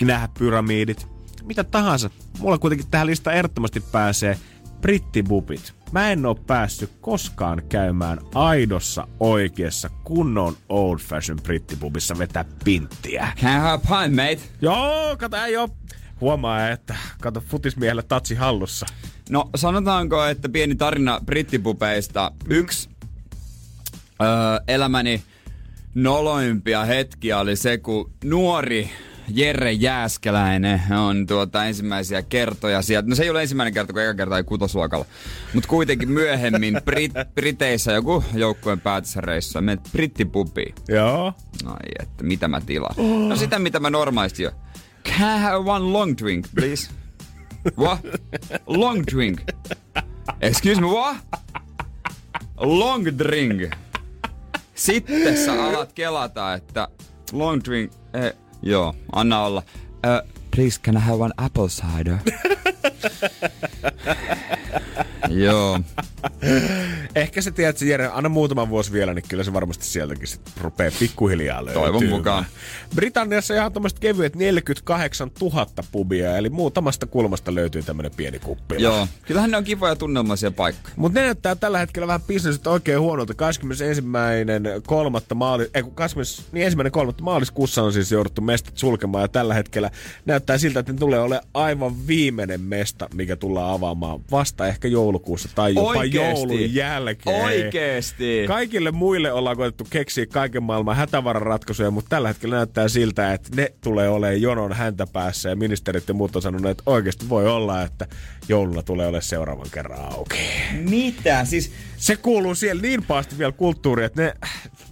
Nähdä pyramidit? Mitä tahansa. Mulla kuitenkin tähän listaan ehdottomasti pääsee brittibubit. Mä en oo päässyt koskaan käymään aidossa oikeassa kunnon old fashion brittibubissa vetää pinttiä. Can I have a pint, mate? Joo, kato, ei oo. Huomaa, että kato futismiehellä tatsi hallussa. No sanotaanko, että pieni tarina brittipupeista. Yksi öö, elämäni noloimpia hetkiä oli se, kun nuori Jere Jääskeläinen on tuota ensimmäisiä kertoja sieltä. No se ei ole ensimmäinen kerta, kun eka kerta ei kutosluokalla. Mutta kuitenkin myöhemmin Brit- Briteissä joku joukkueen päätösreissa menet brittipubiin. Joo. Ai että, mitä mä tilaan. Oh. No sitä, mitä mä normaalisti jo. Can I have one long drink, please? What? Long drink. Excuse me, what? Long drink. Sitten sä alat kelata, että long drink, eh, Joo, anna olla. Uh, please, can I have one apple cider? Joo. Ehkä se tiedät, Jere, anna muutama vuosi vielä, niin kyllä se varmasti sieltäkin sit rupeaa pikkuhiljaa löytymään. Toivon mukaan. Britanniassa ihan tuommoiset kevyet 48 000 pubia, eli muutamasta kulmasta löytyy tämmöinen pieni kuppi. Joo, kyllähän ne on kivoja tunnelmaisia paikkoja. Mutta ne näyttää tällä hetkellä vähän bisnesit oikein huonolta. 21. kolmatta maali, ei, 20, niin ensimmäinen kolmatta maaliskuussa on siis jouduttu mestat sulkemaan, ja tällä hetkellä näyttää siltä, että ne tulee olemaan aivan viimeinen mesta, mikä tullaan avaamaan vasta ehkä joulukuussa tai jopa Oikeesti? joulun jälkeen. Oikeesti. Kaikille muille ollaan koetettu keksiä kaiken maailman hätävararatkaisuja, mutta tällä hetkellä näyttää siltä, että ne tulee olemaan jonon häntä päässä ja ministerit ja muut on sanonut, että oikeasti voi olla, että jouluna tulee olemaan seuraavan kerran auki. Mitä? Siis se kuuluu siellä niin paasti vielä kulttuuri, että ne,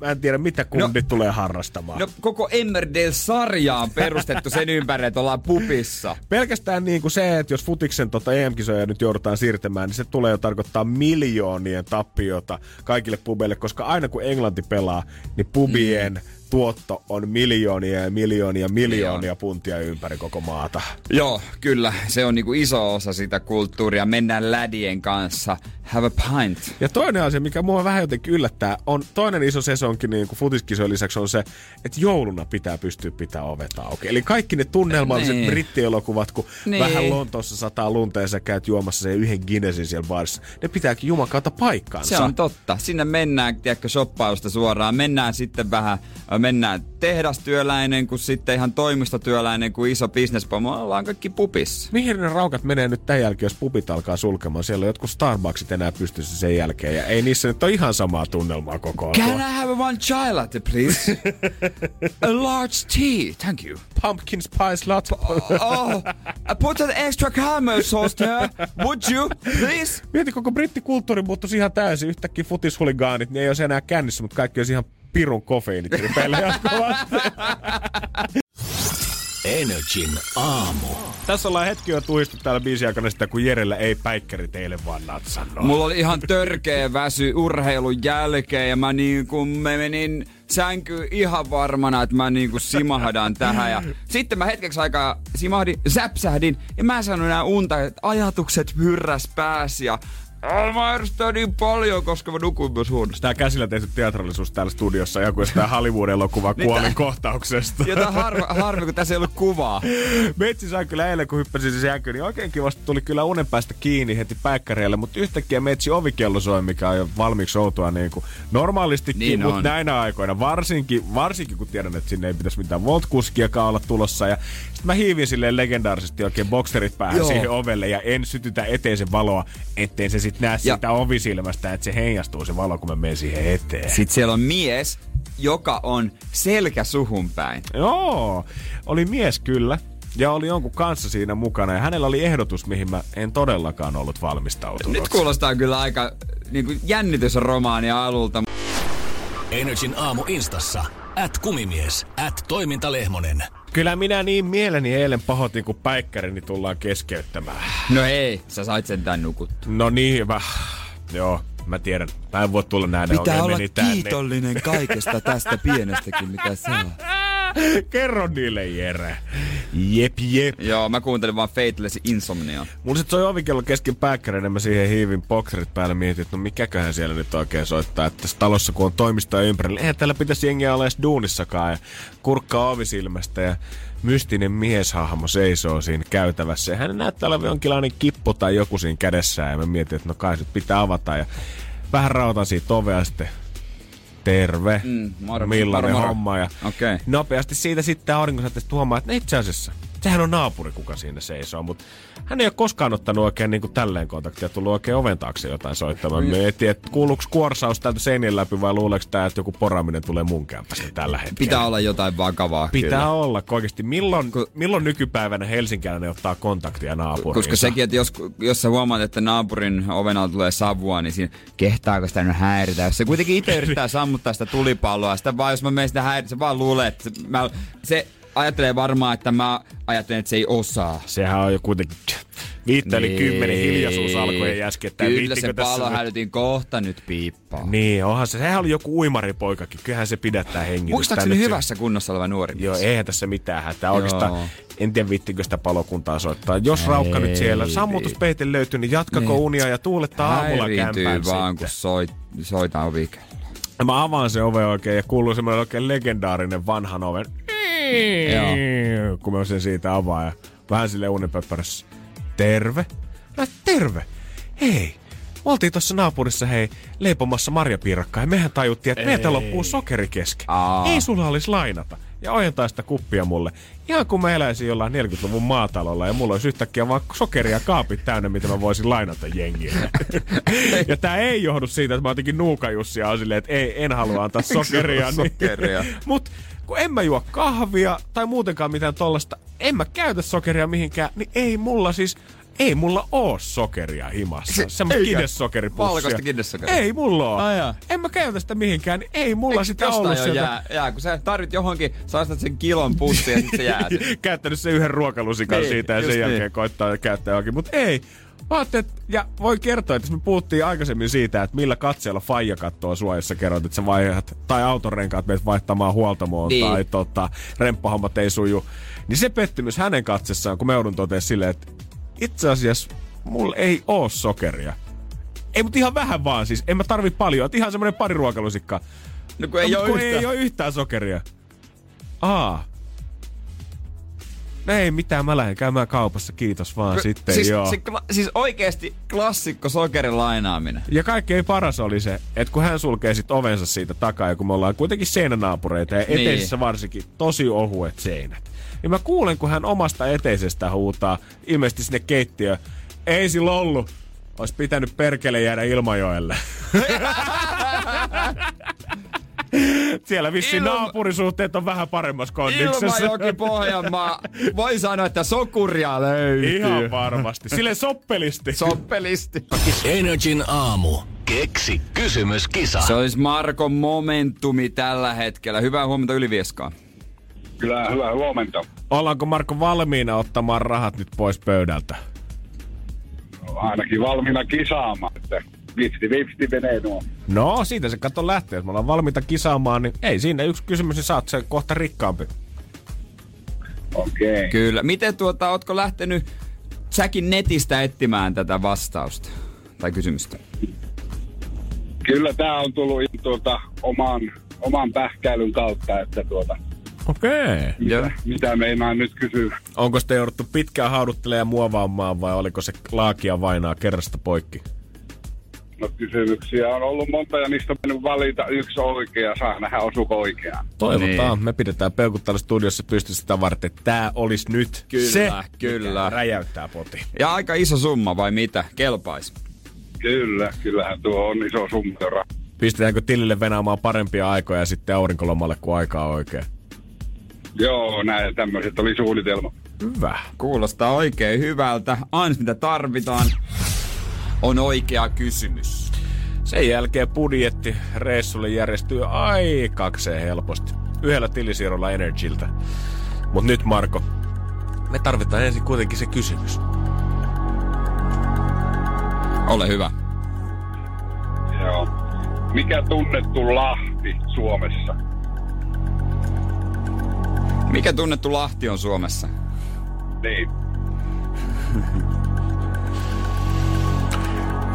mä en tiedä mitä kundit no, tulee harrastamaan. No koko Emmerdale-sarja on perustettu sen ympärille, että ollaan pupissa. Pelkästään niin kuin se, että jos futiksen tota EM-kisoja nyt joudutaan siirtämään, niin se tulee jo tarkoittaa miljoonien tappiota kaikille pubeille, koska aina kun Englanti pelaa, niin pubien mm tuotto on miljoonia ja miljoonia miljoonia puntia ympäri koko maata. Joo, kyllä. Se on niinku iso osa sitä kulttuuria. Mennään lädien kanssa. Have a pint. Ja toinen asia, mikä mua vähän jotenkin yllättää, on toinen iso sesonkin niin kuin futiskisojen lisäksi on se, että jouluna pitää pystyä pitää ovet auki. Eli kaikki ne tunnelmalliset niin. brittielokuvat, kun niin. vähän Lontoossa sataa lunta ja sä käyt juomassa sen yhden Guinnessin siellä baarissa, ne pitääkin jumakauta paikkaansa. Se on totta. Sinne mennään, tiedätkö, shoppausta suoraan. Mennään sitten vähän mennään tehdastyöläinen kuin sitten ihan toimistotyöläinen kuin iso bisnespomo. Ollaan kaikki pupissa. Mihin ne raukat menee nyt tämän jälkeen, jos pupit alkaa sulkemaan? Siellä on jotkut Starbucksit enää pystyssä sen jälkeen ja ei niissä nyt ole ihan samaa tunnelmaa koko ajan. Can I have one chai latte, please? A large tea, thank you. Pumpkin spice latte. oh, put an extra caramel sauce there, would you, please? Mieti, koko brittikulttuuri muuttuisi ihan täysin. Yhtäkkiä futishuligaanit, niin ei ole enää kännissä, mutta kaikki olisi ihan pirun kofeiinitripeille jatkuvasti. Energin aamu. Tässä ollaan hetki jo tuhistu täällä biisi aikana sitä, kun Jerellä ei päikkäri teille vaan natsannut. Mulla oli ihan törkeä väsy urheilun jälkeen ja mä niin kuin mä menin sänky ihan varmana, että mä niin kuin simahdan tähän. Ja sitten mä hetkeksi aikaa simahdin, säpsähdin ja mä sanoin enää unta, että ajatukset hyrräs pääsi ja Mä ärsyttää niin paljon, koska mä nukuin myös huonosti. Tää käsillä tehty teatrallisuus täällä studiossa, joku sitä Hollywood-elokuva niin kuolin kohtauksesta. Jota harmi, harmi, kun tässä ei ollut kuvaa. Metsi sai kyllä eilen, kun hyppäsin se sänkyyn, niin oikein kivasti tuli kyllä unen päästä kiinni heti päikkäreille, mutta yhtäkkiä Metsi ovikello soi, mikä on jo valmiiksi outoa niin kuin normaalistikin, niin mutta näinä aikoina, varsinkin, varsinkin kun tiedän, että sinne ei pitäisi mitään voltkuskiakaan olla tulossa. Ja sitten mä hiivin silleen legendaarisesti oikein bokserit päähän Joo. siihen ovelle ja en sytytä eteisen valoa, ettei se sitten näe ja... sitä ovisilmästä, että se heijastuu se valo, kun mä menen siihen eteen. Sitten siellä on mies, joka on selkä suhun päin. Joo, oli mies kyllä. Ja oli jonkun kanssa siinä mukana ja hänellä oli ehdotus, mihin mä en todellakaan ollut valmistautunut. Nyt kuulostaa kyllä aika niin kuin jännitysromaania alulta. Energin aamu instassa. At kumimies, at toimintalehmonen. Kyllä minä niin mieleni eilen pahoitin, kun päikkärini tullaan keskeyttämään. No ei, sä sait sen tän nukuttua. No niin, hyvä. Joo, mä tiedän. Mä en voi tulla näin Pitää olla kiitollinen tänne. kaikesta tästä pienestäkin, mitä saa. Kerro niille, Jere. Jep, jep. Joo, mä kuuntelin vaan Fateless Insomnia. Mulla sit soi ovikello kesken pääkkärin, ja mä siihen hiivin bokserit päälle mietin, että no mikäköhän siellä nyt oikein soittaa. Että tässä talossa, kun on toimistoja ympärillä, eihän täällä pitäisi jengiä olla edes duunissakaan. Ja kurkkaa ovisilmästä ja mystinen mieshahmo seisoo siinä käytävässä. Ja hän näyttää olevan jonkinlainen kippo tai joku siinä kädessään. Ja mä mietin, että no kai se pitää avata. Ja vähän rautan siitä ovea sitten terve, mm, moro, millainen moro, moro. homma. Ja okay. nopeasti siitä sitten aurinkosäteestä huomaa, että itse asiassa sehän on naapuri, kuka siinä seisoo, mutta hän ei ole koskaan ottanut oikein niin kuin tälleen kontaktia, tullut oikein oven taakse jotain soittamaan. Me mietin, että kuuluuko kuorsaus täältä seinien läpi vai luuleeko tämä, että joku poraaminen tulee mun kämpästä tällä hetkellä. Pitää olla jotain vakavaa. Pitää kyllä. olla, oikeasti. Milloin, milloin nykypäivänä helsinkiläinen ottaa kontaktia naapuriin? Koska sekin, että jos, jos sä huomaat, että naapurin ovenalta tulee savua, niin siinä kehtaako sitä nyt häiritä. Jos se kuitenkin itse yrittää sammuttaa sitä tulipalloa, sitä vaan jos mä menen sitä häiritä, se vaan luulee, että se, mä, se ajattelee varmaan, että mä ajattelen, että se ei osaa. Sehän on jo kuitenkin viittä niin. kymmenen hiljaisuus alkoi jäskettää. Kyllä se pallo hälytin kohta nyt piippaa. Niin, onhan se. Sehän oli joku uimaripoikakin. Kyllähän se pidättää hengitystä. Muistaakseni hyvässä se... kunnossa oleva nuori mies. Joo, eihän tässä mitään hätää. Oikeastaan en tiedä vittikö sitä palokuntaa soittaa. Jos ei, Raukka nyt siellä sammutuspeite löytyy, niin jatkako niin. unia ja tuulettaa aamulla kämpään vaan, sitten. kun soit, soitaan ovikella. Mä avaan se ove oikein ja kuuluu semmoinen oikein legendaarinen vanhan oven. Joo. Kun mä sen siitä avaan ja vähän sille unipöppärässä. Terve? Mä terve. Hei, me oltiin tuossa naapurissa hei leipomassa marjapiirakkaa ja mehän tajuttiin, että meiltä loppuu sokeri kesken. Aa. Ei sulla olisi lainata. Ja ojentaa sitä kuppia mulle. Ihan kun mä eläisin jollain 40-luvun maatalolla ja mulla olisi yhtäkkiä vaan sokeria kaapit täynnä, mitä mä voisin lainata jengiä. ja tää ei johdu siitä, että mä jotenkin nuukajussia on silleen, että ei, en halua antaa sokeria. niin. sokeria. Mut kun en mä juo kahvia tai muutenkaan mitään tollasta, en mä käytä sokeria mihinkään, niin ei mulla siis ei mulla oo sokeria himassa. Se, Semmoista kidessokeripussia. Valkoista kidessokeria. Ei mulla oo. Aja. En mä käytä sitä mihinkään. Niin ei mulla Eikö sitä ollut sieltä. Jää, jää, kun sä tarvit johonkin, sä sen kilon pussia ja sitten se jää. Käyttänyt sen yhden ruokalusikan niin, siitä ja sen niin. jälkeen koittaa käyttää johonkin. Mutta ei, Mä ja voi kertoa, että me puhuttiin aikaisemmin siitä, että millä katseella faija kattoo sua, jos sä kerrot, että sä vaihdat, tai autorenkaat meet vaihtamaan huoltamoon, niin. tai tota, remppahommat ei suju. Niin se pettymys hänen katsessaan, kun me joudun toteamaan silleen, että itse asiassa mulla ei oo sokeria. Ei, mutta ihan vähän vaan siis. En mä tarvi paljon. Et ihan semmonen pari ruokalusikkaa. No kun ei, no, oo, kun yhtään. ei oo yhtään sokeria. Aa. No ei mitään, mä lähden käymään kaupassa, kiitos vaan K- sitten, siis, joo. Si, kla- siis oikeesti klassikko sokerin lainaaminen. Ja kaikkein paras oli se, että kun hän sulkee sit ovensa siitä takaa, ja kun me ollaan kuitenkin seinänaapureita, ja niin. eteisessä varsinkin tosi ohuet seinät. Niin mä kuulen, kun hän omasta eteisestä huutaa, ilmeisesti sinne keittiöön, ei sillä ollut. Olisi pitänyt perkele jäädä Ilmajoelle. Siellä vissiin Ilma... naapurisuhteet on vähän paremmassa kondiksessa. Ilmajoki Pohjanmaa. Voi sanoa, että sokuria löytyy. Ihan varmasti. Sille soppelisti. Soppelisti. Energin aamu. Keksi kysymys, kisa. Se olisi Marko Momentumi tällä hetkellä. Hyvää huomenta Ylivieskaa. Kyllä, hyvää huomenta. Ollaanko Marko valmiina ottamaan rahat nyt pois pöydältä? Ainakin valmiina kisaamaan, että vifti vifti menee nuo. No, siitä se katso lähtee. Jos me ollaan valmiita kisaamaan, niin ei siinä yksi kysymys, niin saat sen kohta rikkaampi. Okei. Okay. Kyllä. Miten tuota, ootko lähtenyt säkin netistä etsimään tätä vastausta tai kysymystä? Kyllä tämä on tullut tuota, oman, oman pähkäilyn kautta, että tuota, Okei. Okay. Mitä, mitä meinaan nyt kysyä? Onko sitten jouduttu pitkään hauduttelemaan ja muovaamaan vai oliko se laakia vainaa kerrasta poikki? No kysymyksiä on ollut monta ja niistä on mennyt valita yksi oikea. Saa nähdä osuuko oikeaan. Toivotaan. Niin. Me pidetään peukut täällä studiossa pystyssä sitä varten, että tää olisi nyt kyllä, se, kyllä. räjäyttää poti. Ja aika iso summa vai mitä? Kelpais? Kyllä, kyllähän tuo on iso summa. Pistetäänkö tilille venaamaan parempia aikoja sitten aurinkolomalle kuin aikaa oikein? Joo, näin tämmöiset oli suunnitelma. Hyvä. Kuulostaa oikein hyvältä. Aina mitä tarvitaan on oikea kysymys. Sen jälkeen budjetti reissulle järjestyy aikakseen helposti. Yhdellä tilisiirrolla Energiltä. Mut nyt Marko, me tarvitaan ensin kuitenkin se kysymys. Ole hyvä. Joo. Mikä tunnettu Lahti Suomessa? Mikä tunnettu Lahti on Suomessa? Niin.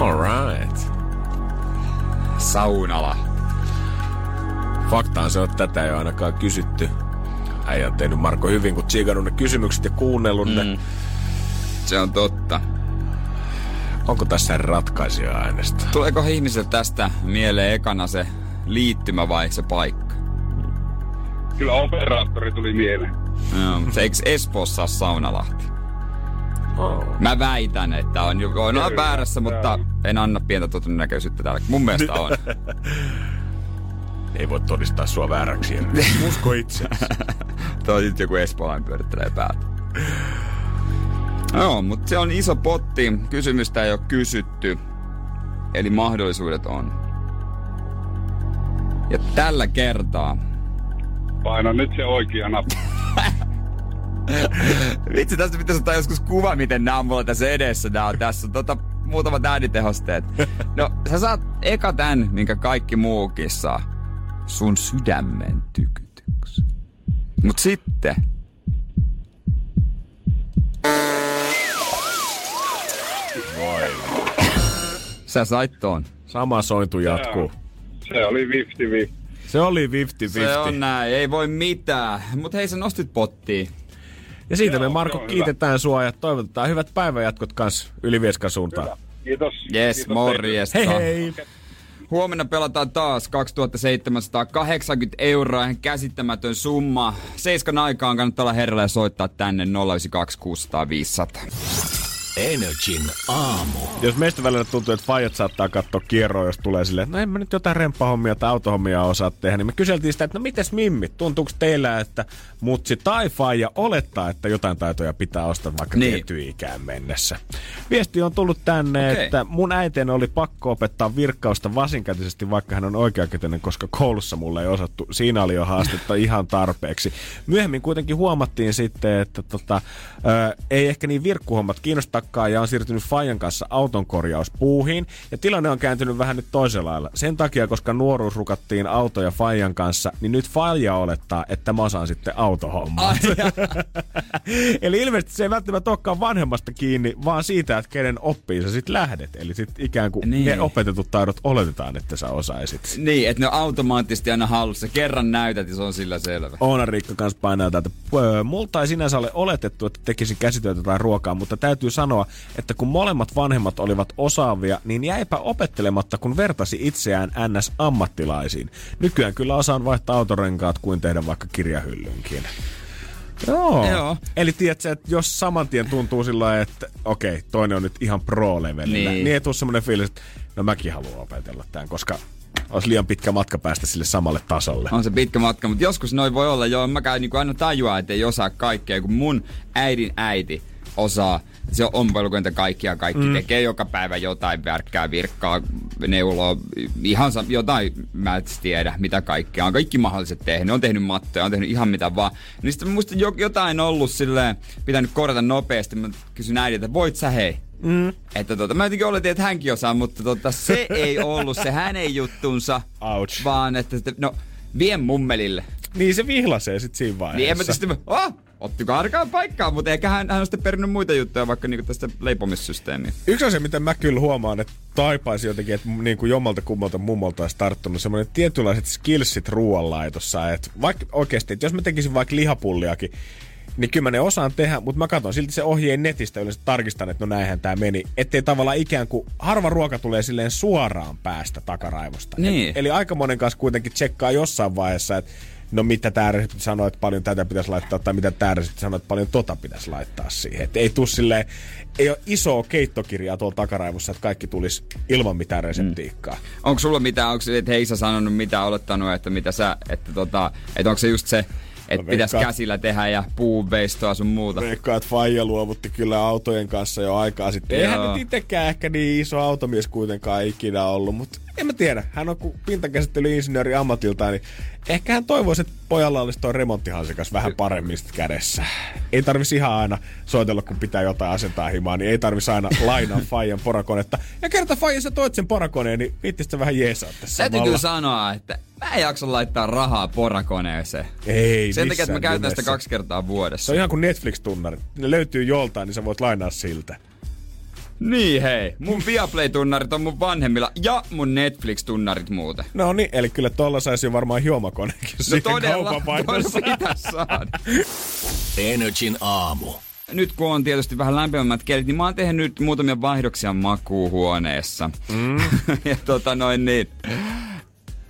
Alright. Saunala. Faktaan se on, että tätä ei ole ainakaan kysytty. Äijä on tehnyt Marko hyvin, kun tsiikannut ne kysymykset ja kuunnellut mm. ne. Se on totta. Onko tässä ratkaisija äänestä? Tuleeko ihmiselle tästä mieleen ekana se liittymä vai se paikka? Kyllä operaattori tuli mieleen. No, se eikö Espoossa ole Saunalahti? Oh. Mä väitän, että on. Voin olla väärässä, mutta en anna pientä todennäköisyyttä täällä. Mun mielestä on. Ei voi todistaa sua vääräksi. Usko itse. Toi nyt joku espoolainen pyörittelee päältä. Joo, mutta se on iso potti. Kysymystä ei ole kysytty. Eli mahdollisuudet on. Ja tällä kertaa... Paina nyt se oikea nappi. Vitsi, tästä pitäisi ottaa joskus kuva, miten nämä on mulla tässä edessä. Nämä on tässä. Tota, muutamat äänitehosteet. No, sä saat eka tän, minkä kaikki muukin saa. Sun sydämen tykytyksi. Mut sitten... Voi. Sä sait ton. Sama sointu jatkuu. Se oli 50-50. Se oli 50-50. Se on näin, ei voi mitään. Mut hei, sä nostit pottiin. Ja siitä joo, me Marko joo, kiitetään hyvä. sua ja toivotetaan hyvät päivänjatkot kanssa Ylivieskan suuntaan. Hyvä. Kiitos. Yes, Kiitos morjesta. Hei hei. Okay. Huomenna pelataan taas 2780 euroa, ihan käsittämätön summa. Seiskan aikaan kannattaa olla herralla ja soittaa tänne 092 600 500. Energin aamu. Jos meistä välillä tuntuu, että fajat saattaa katsoa kierroa, jos tulee silleen, no en mä nyt jotain remppahommia tai autohommia osaa tehdä, niin me kyseltiin sitä, että no mites Mimmi, tuntuuko teillä, että mutsi tai faija olettaa, että jotain taitoja pitää ostaa vaikka niin. tiettyyn ikään mennessä. Viesti on tullut tänne, okay. että mun äiteen oli pakko opettaa virkkausta vasinkätisesti, vaikka hän on oikeakätinen, koska koulussa mulle ei osattu. Siinä oli jo haastetta ihan tarpeeksi. Myöhemmin kuitenkin huomattiin sitten, että tota, ää, ei ehkä niin virkkuhommat kiinnostaa takkaa ja on siirtynyt Fajan kanssa auton korjauspuuhiin. Ja tilanne on kääntynyt vähän nyt toisella lailla. Sen takia, koska nuoruus rukattiin autoja Fajan kanssa, niin nyt Faija olettaa, että mä osaan sitten autohommaa. Eli ilmeisesti se ei välttämättä olekaan vanhemmasta kiinni, vaan siitä, että kenen oppii sä sitten lähdet. Eli sitten ikään kuin niin. ne opetetut taidot oletetaan, että sä osaisit. Niin, että ne on automaattisesti aina hallussa. Kerran näytät ja se on sillä selvä. Oona Riikka kanssa painaa täältä. Multa ei sinänsä ole oletettu, että tekisin käsityötä tai ruokaa, mutta täytyy sanoa, että kun molemmat vanhemmat olivat osaavia, niin jäipä opettelematta, kun vertasi itseään NS-ammattilaisiin. Nykyään kyllä osaan vaihtaa autorenkaat kuin tehdä vaikka kirjahyllynkin. Joo. Joo. Eli tiedätkö, että jos saman tien tuntuu sillä että okei, okay, toinen on nyt ihan pro-levelillä, niin, niin ei tule semmoinen fiilis, että no mäkin haluan opetella tämän, koska olisi liian pitkä matka päästä sille samalle tasolle. On se pitkä matka, mutta joskus noin voi olla, joo, mä käyn niin aina tajua, että ei osaa kaikkea, kun mun äidin äiti osaa se on ompelukointa kaikkia, kaikki mm. tekee joka päivä jotain värkkää, virkkaa, neuloa, ihan jotain, mä et tiedä, mitä kaikkea. On kaikki mahdolliset tehnyt, on tehnyt mattoja, on tehnyt ihan mitä vaan. Niin sitten muista jotain ollut silleen, pitänyt korjata nopeasti. Mä kysyn äidiltä, voit sä hei? Mm. Että tota, mä jotenkin oletin, että hänkin osaa, mutta tota, se ei ollut se hänen juttunsa. Ouch. Vaan että, no, vien mummelille. Niin se vihlasee sit siinä vaiheessa. Niin en mä tietysti, oh, otti arkaan paikkaa, mutta eikä hän, hän ole sitten perinnyt muita juttuja vaikka niinku tästä leipomissysteemiä. Yksi asia, mitä mä kyllä huomaan, että taipaisi jotenkin, että niin kuin jommalta kummalta mummolta olisi tarttunut semmoinen tietynlaiset skillsit ruoanlaitossa. Että vaikka oikeasti, että jos mä tekisin vaikka lihapulliakin, niin kyllä mä ne osaan tehdä, mutta mä katson silti se ohjeen netistä yleensä tarkistan, että no näinhän tämä meni. Ettei tavallaan ikään kuin harva ruoka tulee silleen suoraan päästä takaraivosta. Niin. Et, eli aika monen kanssa kuitenkin tsekkaa jossain vaiheessa, että no mitä tämä resepti sanoo, että paljon tätä pitäisi laittaa, tai mitä tämä resepti sanoo, että paljon tota pitäisi laittaa siihen. Et ei tuu silleen, ei ole isoa keittokirjaa tuolla takaraivossa, että kaikki tulisi ilman mitään reseptiikkaa. Mm. Onko sulla mitään, onko että Heisa sanonut mitä olettanut, että mitä sä, että tota, että onko se just se, että pitäisi käsillä tehdä ja puuveistoa sun muuta. Veikkaa, että Faija luovutti kyllä autojen kanssa jo aikaa sitten. Eihän nyt itsekään ehkä niin iso automies kuitenkaan ikinä ollut, mutta en mä tiedä. Hän on pintakäsittelyinsinööri ammatiltaan, niin ehkä hän toivoisi, että pojalla olisi tuo remonttihansikas vähän paremmin kädessä. Ei tarvisi ihan aina soitella, kun pitää jotain asentaa himaa, niin ei tarvisi aina lainaa Fajan porakonetta. Ja kerta Faija sä toit sen porakoneen, niin viittisit vähän jeesaa tässä Täytyy kyllä sanoa, että mä en jaksa laittaa rahaa porakoneeseen. Ei Sen takia, että mä käytän sitä kaksi kertaa vuodessa. Se on ihan kuin Netflix-tunnarit. Ne löytyy joltain, niin sä voit lainaa siltä. Niin hei, mun Viaplay-tunnarit on mun vanhemmilla ja mun Netflix-tunnarit muuten. No niin, eli kyllä tuolla saisi varmaan juomakonekin no siihen todella, todella saada. Energin aamu. Nyt kun on tietysti vähän lämpimämmät kielet, niin mä oon tehnyt muutamia vaihdoksia makuuhuoneessa. Mm. ja tota noin niin.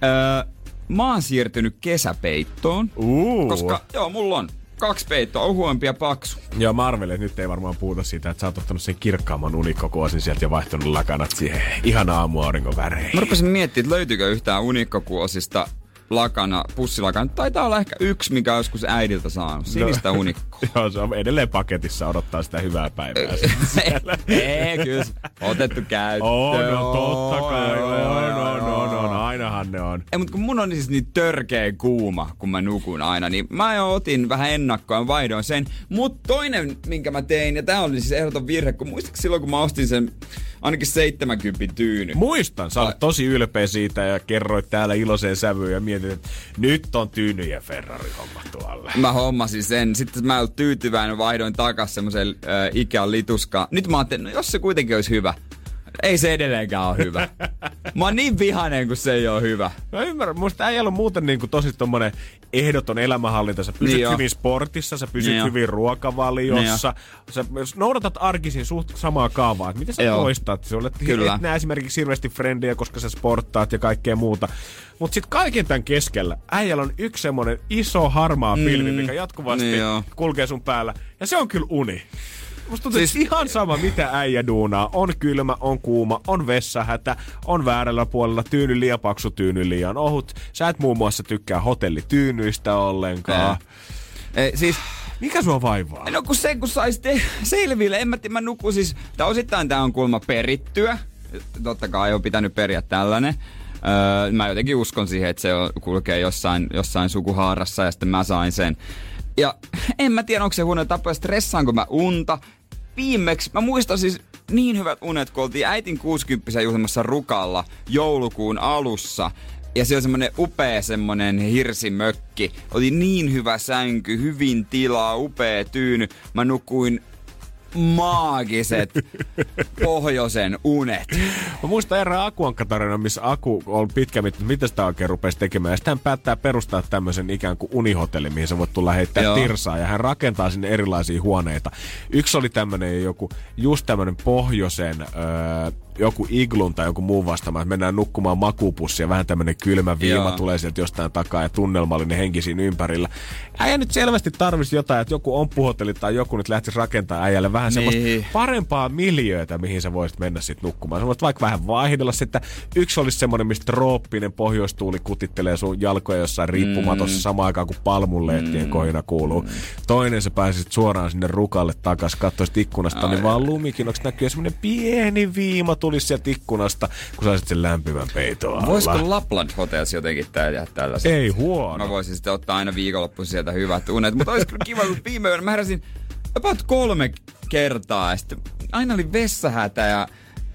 Öö, mä oon siirtynyt kesäpeittoon. Uh. Koska, joo, mulla on kaksi peittoa, ohuempi ja paksu. Joo, mä arvelin, että nyt ei varmaan puhuta siitä, että sä oot ottanut sen kirkkaamman unikkokuosin sieltä ja vaihtanut lakanat siihen ihan aamuauringon väreihin. Mä rupesin miettimään, että löytyykö yhtään unikkokuosista lakana, pussilakana. Taitaa olla ehkä yksi, mikä joskus äidiltä saanut. Sinistä no, unikkoa. Joo, se on edelleen paketissa odottaa sitä hyvää päivää. ei, kyllä. Otettu käyttöön. On, no totta kai. On, on, on, on. Ainahan ne on. Ei, mutta kun mun on siis niin törkeä kuuma, kun mä nukun aina, niin mä jo otin vähän ennakkoa vaihdoin sen. Mutta toinen, minkä mä tein, ja tää oli siis ehdoton virhe, kun muistatko silloin, kun mä ostin sen ainakin 70 tyyny. Muistan, sä olet tosi ylpeä siitä ja kerroit täällä iloiseen sävyyn ja mietit, että nyt on tyyny ja Ferrari homma tuolla. Mä hommasin sen. Sitten mä olin tyytyväinen, vaihdoin takas semmoisen äh, Ikean lituskaan. Nyt mä ajattelin, no jos se kuitenkin olisi hyvä, ei se edelleenkään ole hyvä. Mä oon niin vihanen, kun se ei ole hyvä. Mä ymmärrän. Musta ei ollut muuten niin kuin tosi tommonen ehdoton elämänhallinta. Sä pysyt niin hyvin jo. sportissa, sä pysyt niin hyvin jo. ruokavaliossa. Niin sä noudatat arkisin suht samaa kaavaa. Että miten sä Joo. toistat? Sä olet Kyllä. Et näe esimerkiksi hirveästi frendejä, koska sä sporttaat ja kaikkea muuta. Mutta sitten kaiken tämän keskellä äijällä on yksi semmonen iso harmaa mm, pilvi, mikä jatkuvasti niin kulkee sun päällä. Ja se on kyllä uni. Musta tuntuu, siis... ihan sama mitä äijä duunaa. On kylmä, on kuuma, on vessahätä, on väärällä puolella tyyny liian paksu, tyyny liian ohut. Sä et muun muassa tykkää hotellityynyistä ollenkaan. Ei, siis mikä sua vaivaa? No kun se, kun sais te- selville. En mä, mä nuku siis, tää osittain tää on kulma perittyä. Totta kai on pitänyt periä tällainen. Öö, mä jotenkin uskon siihen, että se kulkee jossain, jossain sukuhaarassa ja sitten mä sain sen. Ja en mä tiedä, onko se huono tapa, stressaanko mä unta. viimeksi, mä muistan siis niin hyvät unet, kun oltiin äitin 60 juhlimassa Rukalla joulukuun alussa. Ja se on semmonen upea semmonen hirsimökki. Oli niin hyvä sänky, hyvin tilaa, upea tyyny. Mä nukuin maagiset pohjoisen unet. Mä muistan erään Akuankka-tarinan, missä Aku on pitkä, mitä sitä oikein rupesi tekemään. Ja sitten hän päättää perustaa tämmöisen ikään kuin unihotelli, mihin sä voit tulla heittää Joo. tirsaa. Ja hän rakentaa sinne erilaisia huoneita. Yksi oli tämmöinen joku, just tämmöinen pohjoisen öö, joku iglun tai joku muu vastaama, että mennään nukkumaan makupussia, vähän tämmönen kylmä viima Joo. tulee sieltä jostain takaa ja tunnelmallinen henki siinä ympärillä. Äijä nyt selvästi tarvisi jotain, että joku on puhotelli tai joku nyt lähtisi rakentaa äijälle vähän niin. semmoista parempaa miljöötä, mihin sä voisit mennä sitten nukkumaan. Sä voisit vaikka vähän vaihdella että yksi olisi semmoinen, mistä trooppinen pohjoistuuli kutittelee sun jalkoja jossain riippumatossa mm. samaan aikaan kuin palmunlehtien mm. kohina kuuluu. Mm. Toinen sä pääsisit suoraan sinne rukalle takas, katsoisit ikkunasta, Ai. niin vaan lumikinoksi näkyy semmoinen pieni viima tulisi sieltä ikkunasta, kun saisit sen lämpimän peitoa. Voisiko Lapland Hotels jotenkin tehdä tällaisen? Ei huono. Mä voisin sitten ottaa aina viikonloppuisin sieltä hyvät unet. Mutta olisi kyllä kiva, kun viime yönä mä heräsin about kolme kertaa. Ja sitten aina oli vessahätä ja,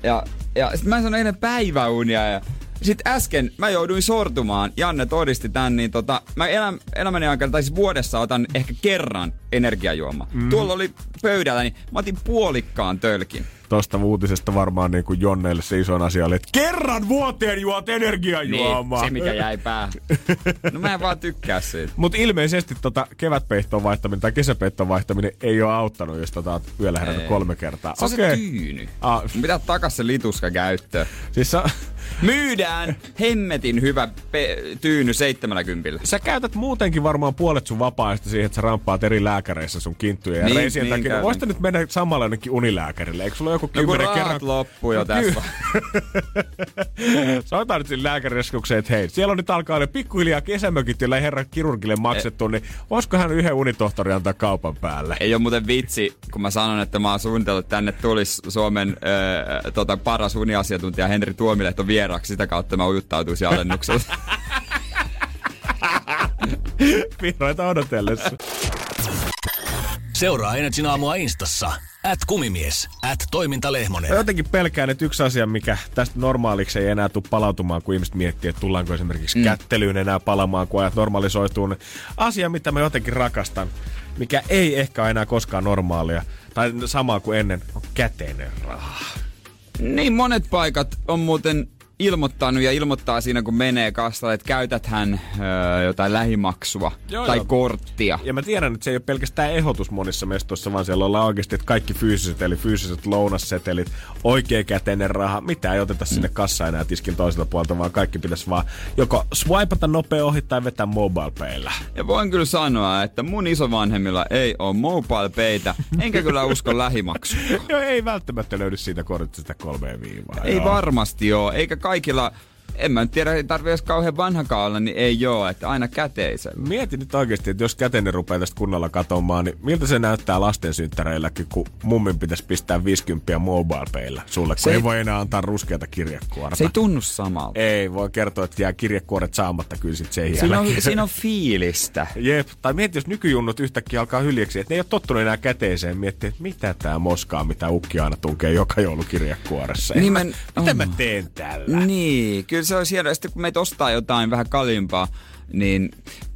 ja, ja sitten mä sanoin eilen päiväunia ja sitten äsken mä jouduin sortumaan, Janne todisti tän, niin tota, mä elän, elämäni aikana, tai siis vuodessa otan ehkä kerran energiajuoma. Mm. Tuolla oli pöydällä, niin mä otin puolikkaan tölkin tosta uutisesta varmaan niin kuin Jonneille se isoin asia oli, että kerran vuoteen juot energiajuomaa. Niin, se mikä jäi päähän. No mä en vaan tykkää siitä. Mut ilmeisesti tota kevätpeihtoon vaihtaminen tai kesäpeihtoon vaihtaminen ei ole auttanut, jos tota yöllä herännyt kolme kertaa. Se on okay. se tyyny. Ah. Pitää takas se lituska käyttöön. Siis sä, Myydään hemmetin hyvä pe- tyyny 70. Sä käytät muutenkin varmaan puolet sun vapaa siihen, että sä ramppaat eri lääkäreissä sun kinttuja ja niin, reisien niin takia. Voisit nyt mennä samalla jonnekin unilääkärille? Eikö sulla joku kymmenen no, kerran? loppu jo tässä. Soitaan nyt sinne että hei, siellä on nyt alkaa ne pikkuhiljaa kesämökit, joilla herra kirurgille maksettu, e- niin voisiko hän yhden unitohtori antaa kaupan päälle? Ei ole muuten vitsi, kun mä sanon, että mä oon suunnitellut, että tänne tulisi Suomen äh, tota, paras uniasiantuntija Henri Tuomilehto vieraaksi. Sitä kautta mä ujuttautuisin alennuksella. Vihreitä odotellessa. Seuraa Energin aamua instassa. At kumimies, at toimintalehmonen. Mä jotenkin pelkään, että yksi asia, mikä tästä normaaliksi ei enää tule palautumaan, kun ihmiset miettii, että tullaanko esimerkiksi mm. kättelyyn enää palamaan, kun ajat normalisoituu. Asia, mitä mä jotenkin rakastan, mikä ei ehkä ole enää koskaan normaalia, tai samaa kuin ennen, on käteinen raha. Niin monet paikat on muuten ilmoittanut ja ilmoittaa siinä, kun menee kastalle, että käytät hän öö, jotain lähimaksua joo, tai joo. korttia. Ja mä tiedän, että se ei ole pelkästään ehdotus monissa mestoissa, vaan siellä ollaan oikeasti että kaikki fyysiset, eli fyysiset lounassetelit, oikeakäteinen raha, mitä ei oteta mm. sinne kassa enää tiskin toiselta puolta, vaan kaikki pitäisi vaan joko swipata nopea ohi tai vetää mobile. Ja voin kyllä sanoa, että mun isovanhemmilla ei ole mobile paytä, enkä kyllä usko lähimaksua. Joo, ei välttämättä löydy siitä kortista kolmeen viivaa. Ei joo. varmasti ole, eikä Kaique lá. En mä tiedä, ei tarvi edes kauhean vanhakaan olla, niin ei joo, että aina käteisellä. Mieti nyt oikeasti, että jos käteinen rupeaa tästä kunnolla katomaan, niin miltä se näyttää lastensynttäreilläkin, kun mummin pitäisi pistää 50 mobile paylla sulle, kun se ei, ei voi enää antaa ruskeata kirjekuorta. Se ei tunnu samalta. Ei, voi kertoa, että jää kirjekuoret saamatta kyllä sit sen siinä on, siinä on fiilistä. Jep, tai mieti, jos nykyjunnut yhtäkkiä alkaa hyljeksi, että ne ei ole tottunut enää käteiseen, miettii, että mitä tää moskaa, mitä ukki aina tunkee joka joulukirjekuoressa. Nimen, mitä oh. mä teen tällä? Niin, kyllä se olisi hienoa. Sitten kun meitä ostaa jotain vähän kalliimpaa, niin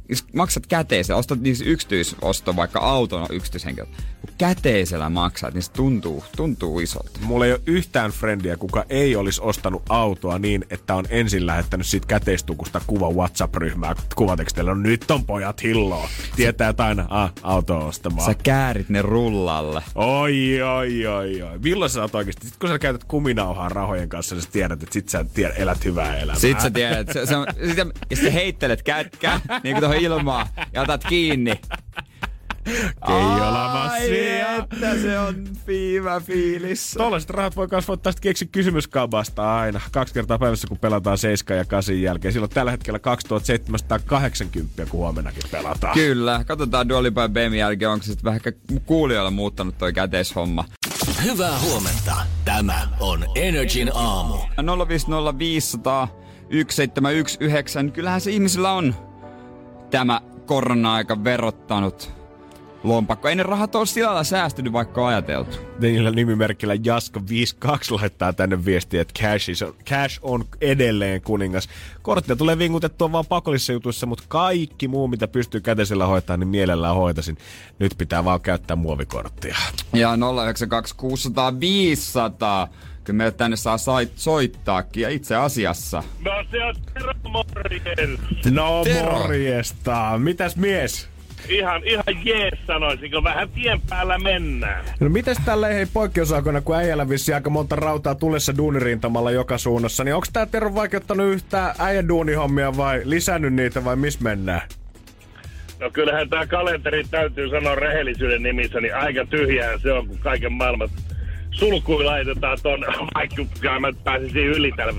jos maksat käteisellä, ostat niin yksityisosto, vaikka auton yksityishenkilö, kun käteisellä maksat, niin se tuntuu, tuntuu isolta. Mulla ei ole yhtään frendiä, kuka ei olisi ostanut autoa niin, että on ensin lähettänyt siitä käteistukusta kuva WhatsApp-ryhmää kuvatekstillä. No nyt on pojat hilloa. Tietää, että aina ah, auto ostamaan. Sä käärit ne rullalle. Oi, oi, oi, oi. Milloin sä oot oikeasti? Sitten kun sä käytät kuminauhaa rahojen kanssa, niin sä tiedät, että sit sä tiedät, elät hyvää elämää. Sitten sä tiedät, se, se on, sit, ja sitten heittelet kätkää, niin kuin tuohon ilmaa, ja otat kiinni. Keijola että se on fiivä fiilis. Tollaiset rahat voi kasvaa tästä keksi kysymyskabasta aina. Kaksi kertaa päivässä, kun pelataan 7 ja 8 jälkeen. Silloin tällä hetkellä 2780, kun huomennakin pelataan. Kyllä. Katsotaan Duolipa ja BM jälkeen, onko se sitten vähän kuulijoilla muuttanut toi käteishomma. Hyvää huomenta. Tämä on Energin aamu. 050501719. 1719. Kyllähän se ihmisillä on tämä korona-aika verottanut lompakko. Ei ne rahat ole sillä lailla säästynyt, vaikka on ajateltu. Niillä nimimerkillä Jaska52 laittaa tänne viestiä, että cash, is, cash on edelleen kuningas. Korttia tulee vingutettua vaan pakollisissa jutuissa, mutta kaikki muu, mitä pystyy käteisellä hoitaa, niin mielellään hoitasin. Nyt pitää vaan käyttää muovikorttia. Ja 092 600 500 Kyllä meille tänne saa soit, soittaakin ja itse asiassa. No se on Tero morjens. No Tero. morjesta. Mitäs mies? Ihan, ihan jees sanoisinko, vähän tien päällä mennään. No mites tällä hei poikkeusaikoina, kun äijällä vissi aika monta rautaa tulessa duunirintamalla joka suunnassa, niin onko tää Tero vaikeuttanut yhtään äijän duunihommia vai lisännyt niitä vai missä mennään? No kyllähän tämä kalenteri täytyy sanoa rehellisyyden nimissä, niin aika tyhjää se on, kun kaiken maailman sulkuun laitetaan ton, vaikka mä pääsisin yli tällä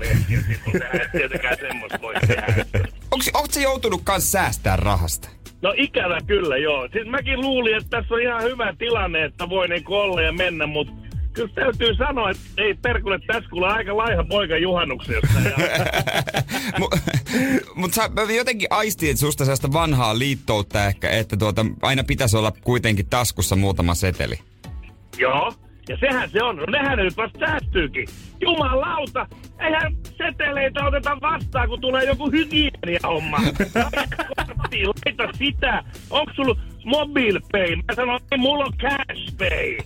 tietenkään semmoista voi tehdä. Onko se joutunut kans säästää rahasta? No ikävä kyllä, joo. Siis mäkin luulin, että tässä on ihan hyvä tilanne, että voi niinku olla ja mennä, mutta kyllä täytyy sanoa, että ei perkulle tässä kuule aika laiha poika juhannuksesta. Mutta mut sä jotenkin aistin, että susta sellaista vanhaa liittoutta ehkä, että tuota, aina pitäisi olla kuitenkin taskussa muutama seteli. Joo, ja sehän se on. No nehän nyt vasta säästyykin. Jumalauta, eihän seteleitä oteta vastaan, kun tulee joku hygienia-homma. laita sitä. Onko sulla mobile pay? Mä sanon, että mulla on cash pay.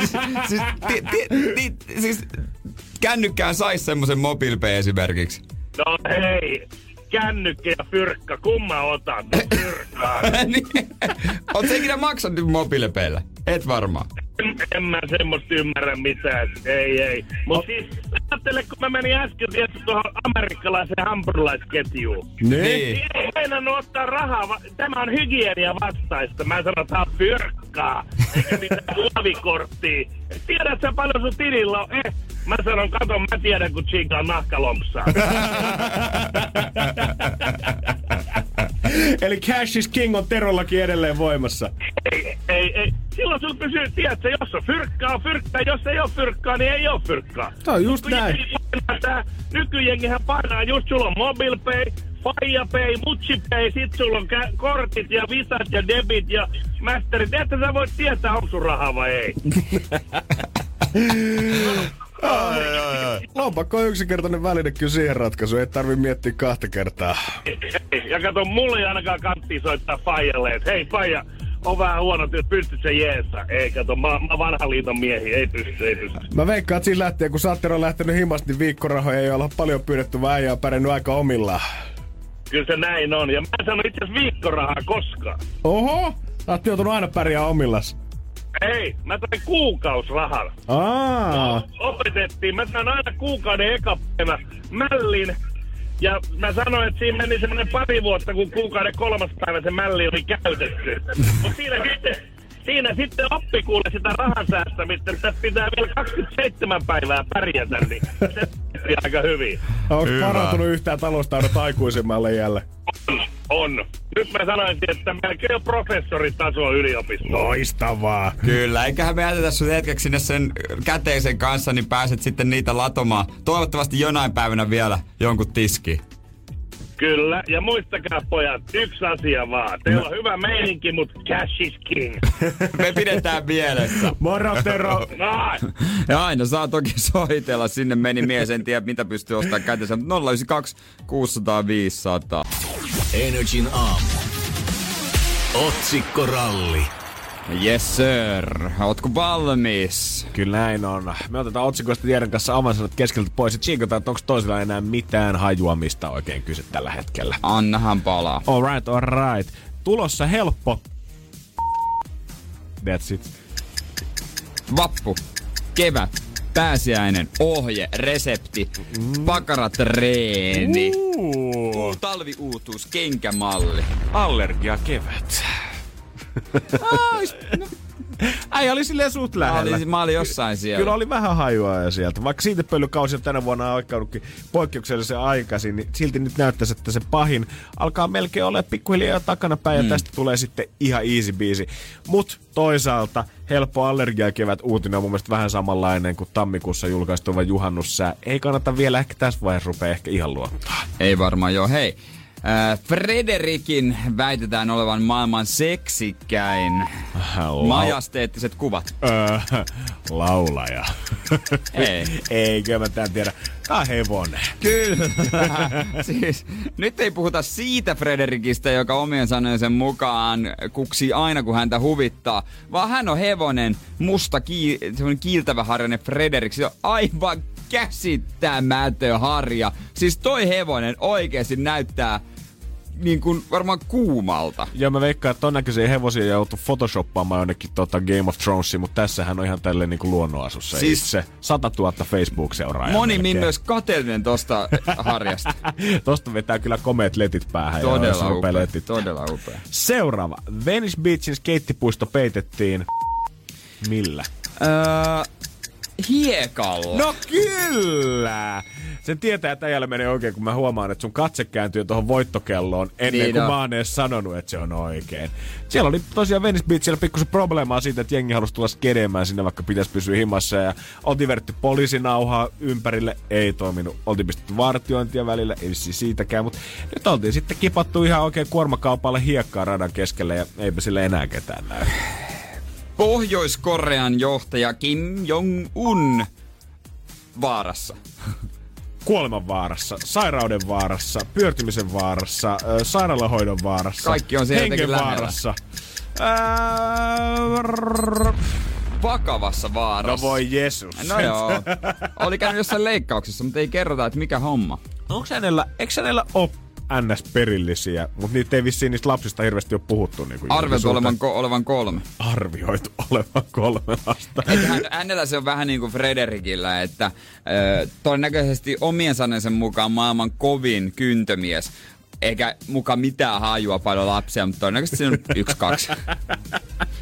siis, ti, ti, ti, siis kännykkään sais semmosen mobile pay esimerkiksi. No hei, kännykkä ja fyrkka, kumma otat? Fyrkkaa. niin. Oot ikinä maksanut mobiilepeillä? Et varmaan. En, en mä semmoista ymmärrä mitään. Ei, ei. Mut siis, ajattele, kun mä menin äsken tietysti tuohon amerikkalaiseen hampurilaisketjuun. Niin. Niin ei meinannut ottaa rahaa. Tämä on hygienia vastaista. Mä sanon, että on fyrkkaa. Eikä mitään luovikorttia. Tiedätkö paljon sun tilillä on? Eh, Mä sanon, kato, mä tiedän, kun Chica on nahkalompsaa. Eli Cash is King on Terollakin edelleen voimassa. Ei, ei, ei. Silloin sun pysyy, tiedätkö, jos on fyrkkaa, fyrkkaa. Jos ei ole fyrkkaa, niin ei ole fyrkkaa. Tämä on just näin. Tää, nykyjengihän painaa just, sulla on mobile pay, Faija Pay, Mutsi Pay, sit sulla on kortit ja visat ja debit ja masterit. Että sä voit tietää, onko sun rahaa vai ei. Lompakko on yksinkertainen väline kyllä siihen ratkaisu, ei tarvi miettiä kahta kertaa. Ja kato, mulle ei ainakaan kantti soittaa Fajalle, että hei Faija, on vähän huono, että pystyt se jeesa. Ei, kato, mä, mä vanhan liiton miehi, ei pysty, ei pysty. Mä veikkaan, että siinä lähtee, kun Sattero on lähtenyt himasta, niin viikkorahoja ei olla paljon pyydetty, vaan äijä on pärjännyt aika omillaan. Kyllä se näin on, ja mä en sano itse asiassa viikkorahaa koskaan. Oho, sä oot joutunut aina pärjää omillas. Ei, mä sain kuukausrahan. Aa. Opetettiin, mä sain aina kuukauden eka päivä mällin. Ja mä sanoin, että siinä meni semmoinen pari vuotta, kun kuukauden kolmas päivä se mälli oli käytetty. Mutta siinä sitten, siinä sitten oppi kuule sitä rahan säästämistä, että pitää vielä 27 päivää pärjätä, niin se aika hyvin. Onko parantunut yhtään taloustaidot aikuisemmalle jälleen? On. Nyt mä sanoisin, että melkein on professoritaso yliopisto. Loistavaa. Kyllä, eiköhän me jätetä sun hetkeksi sinne sen käteisen kanssa, niin pääset sitten niitä latomaan. Toivottavasti jonain päivänä vielä jonkun tiski. Kyllä, ja muistakaa pojat, yksi asia vaan. Teillä on hyvä meininki, mutta cash is king. Me pidetään mielessä. Moro Tero. Ja aina saa toki soitella. Sinne meni mies, en tiedä mitä pystyy ostamaan kätensä. 092 600 500. Energin aamu. Otsikkoralli. Yes sir. Ootko valmis? Kyllä näin on. Me otetaan otsikoista tiedon kanssa avansanat keskeltä pois ja tsiikataan, että onko toisella enää mitään hajua, mistä oikein kyse tällä hetkellä. Annahan palaa. Alright, alright. Tulossa helppo. That's it. Vappu. Kevät. Pääsiäinen. Ohje. Resepti. Pakaratreeni. Uh, Talviuutuus. Kenkämalli. allergia kevät. Äijä oli silleen suht Mä lähellä. olin, mä olin jossain siellä. Kyllä oli vähän hajua ja sieltä. Vaikka siitepöllykausi on tänä vuonna alkanutkin poikkeuksellisen aikaisin, niin silti nyt näyttäisi, että se pahin alkaa melkein olla pikkuhiljaa takana päin ja tästä tulee sitten ihan easy biisi. Mut toisaalta helppo allergiakevät uutinen on mun mielestä vähän samanlainen kuin tammikuussa julkaistuva juhannussää. Ei kannata vielä ehkä tässä vaiheessa rupea ehkä ihan luottaa. Ei varmaan joo. Hei, Äh, Frederikin väitetään olevan maailman seksikkäin. Lau- Majasteettiset kuvat. Öö, laulaja. Ei. Eikö mä tämän tiedä. Tää on hevonen. Kyllä. siis, nyt ei puhuta siitä Frederikistä, joka omien sanojensa mukaan kuksii aina, kun häntä huvittaa, vaan hän on hevonen, musta ki- kiiltävä harjainen Frederik. Se on aivan käsittämätön harja. Siis toi hevonen oikeasti näyttää niin kuin varmaan kuumalta. Ja mä veikkaan, että ton näköisiä hevosia joutu photoshoppaamaan jonnekin tota Game of Thronesia, mutta tässähän on ihan tälleen niin kuin luonnonasussa siis itse. 100 000 Facebook-seuraajaa. Moni melkein. myös kateellinen tosta harjasta. tosta vetää kyllä komeet letit päähän. Todella upea. Letit. Todella upea. Seuraava. Venice Beachin skeittipuisto peitettiin. Millä? Öö, hiekalla. No kyllä! Sen tietää, että äijällä menee oikein, kun mä huomaan, että sun katse kääntyy tuohon voittokelloon ennen niin kuin no. mä oon edes sanonut, että se on oikein. Siellä oli tosiaan Venice Beachillä pikkusen probleemaa siitä, että jengi halusi tulla skedeemään sinne, vaikka pitäisi pysyä himassa. Ja oltiin verrattu poliisinauhaa ympärille, ei toiminut. Oltiin pistetty vartiointia välillä, ei siis siitäkään. Mutta nyt oltiin sitten kipattu ihan oikein kuormakaupalle hiekkaa radan keskelle ja eipä sille enää ketään näy. Pohjois-Korean johtaja Kim Jong-un vaarassa. Kuoleman vaarassa, sairauden vaarassa, pyörtymisen vaarassa, sairaalahoidon vaarassa. Kaikki on siellä hengen vaarassa. Vakavassa vaarassa. No voi Jeesus. No joo. Oli käynyt jossain leikkauksessa, mutta ei kerrota, että mikä homma. Onko hänellä, eikö hänellä ole NS-perillisiä, mutta niitä ei vissiin niistä lapsista hirveästi ole puhuttu. Niin Arvioitu olevan, ko- olevan kolme. Arvioitu olevan kolme lasta. hän, hänellä se on vähän niin kuin Frederikillä, että ö, todennäköisesti omien sanensa mukaan maailman kovin kyntömies eikä mukaan mitään hajua paljon lapsia, mutta todennäköisesti se on yksi, kaksi.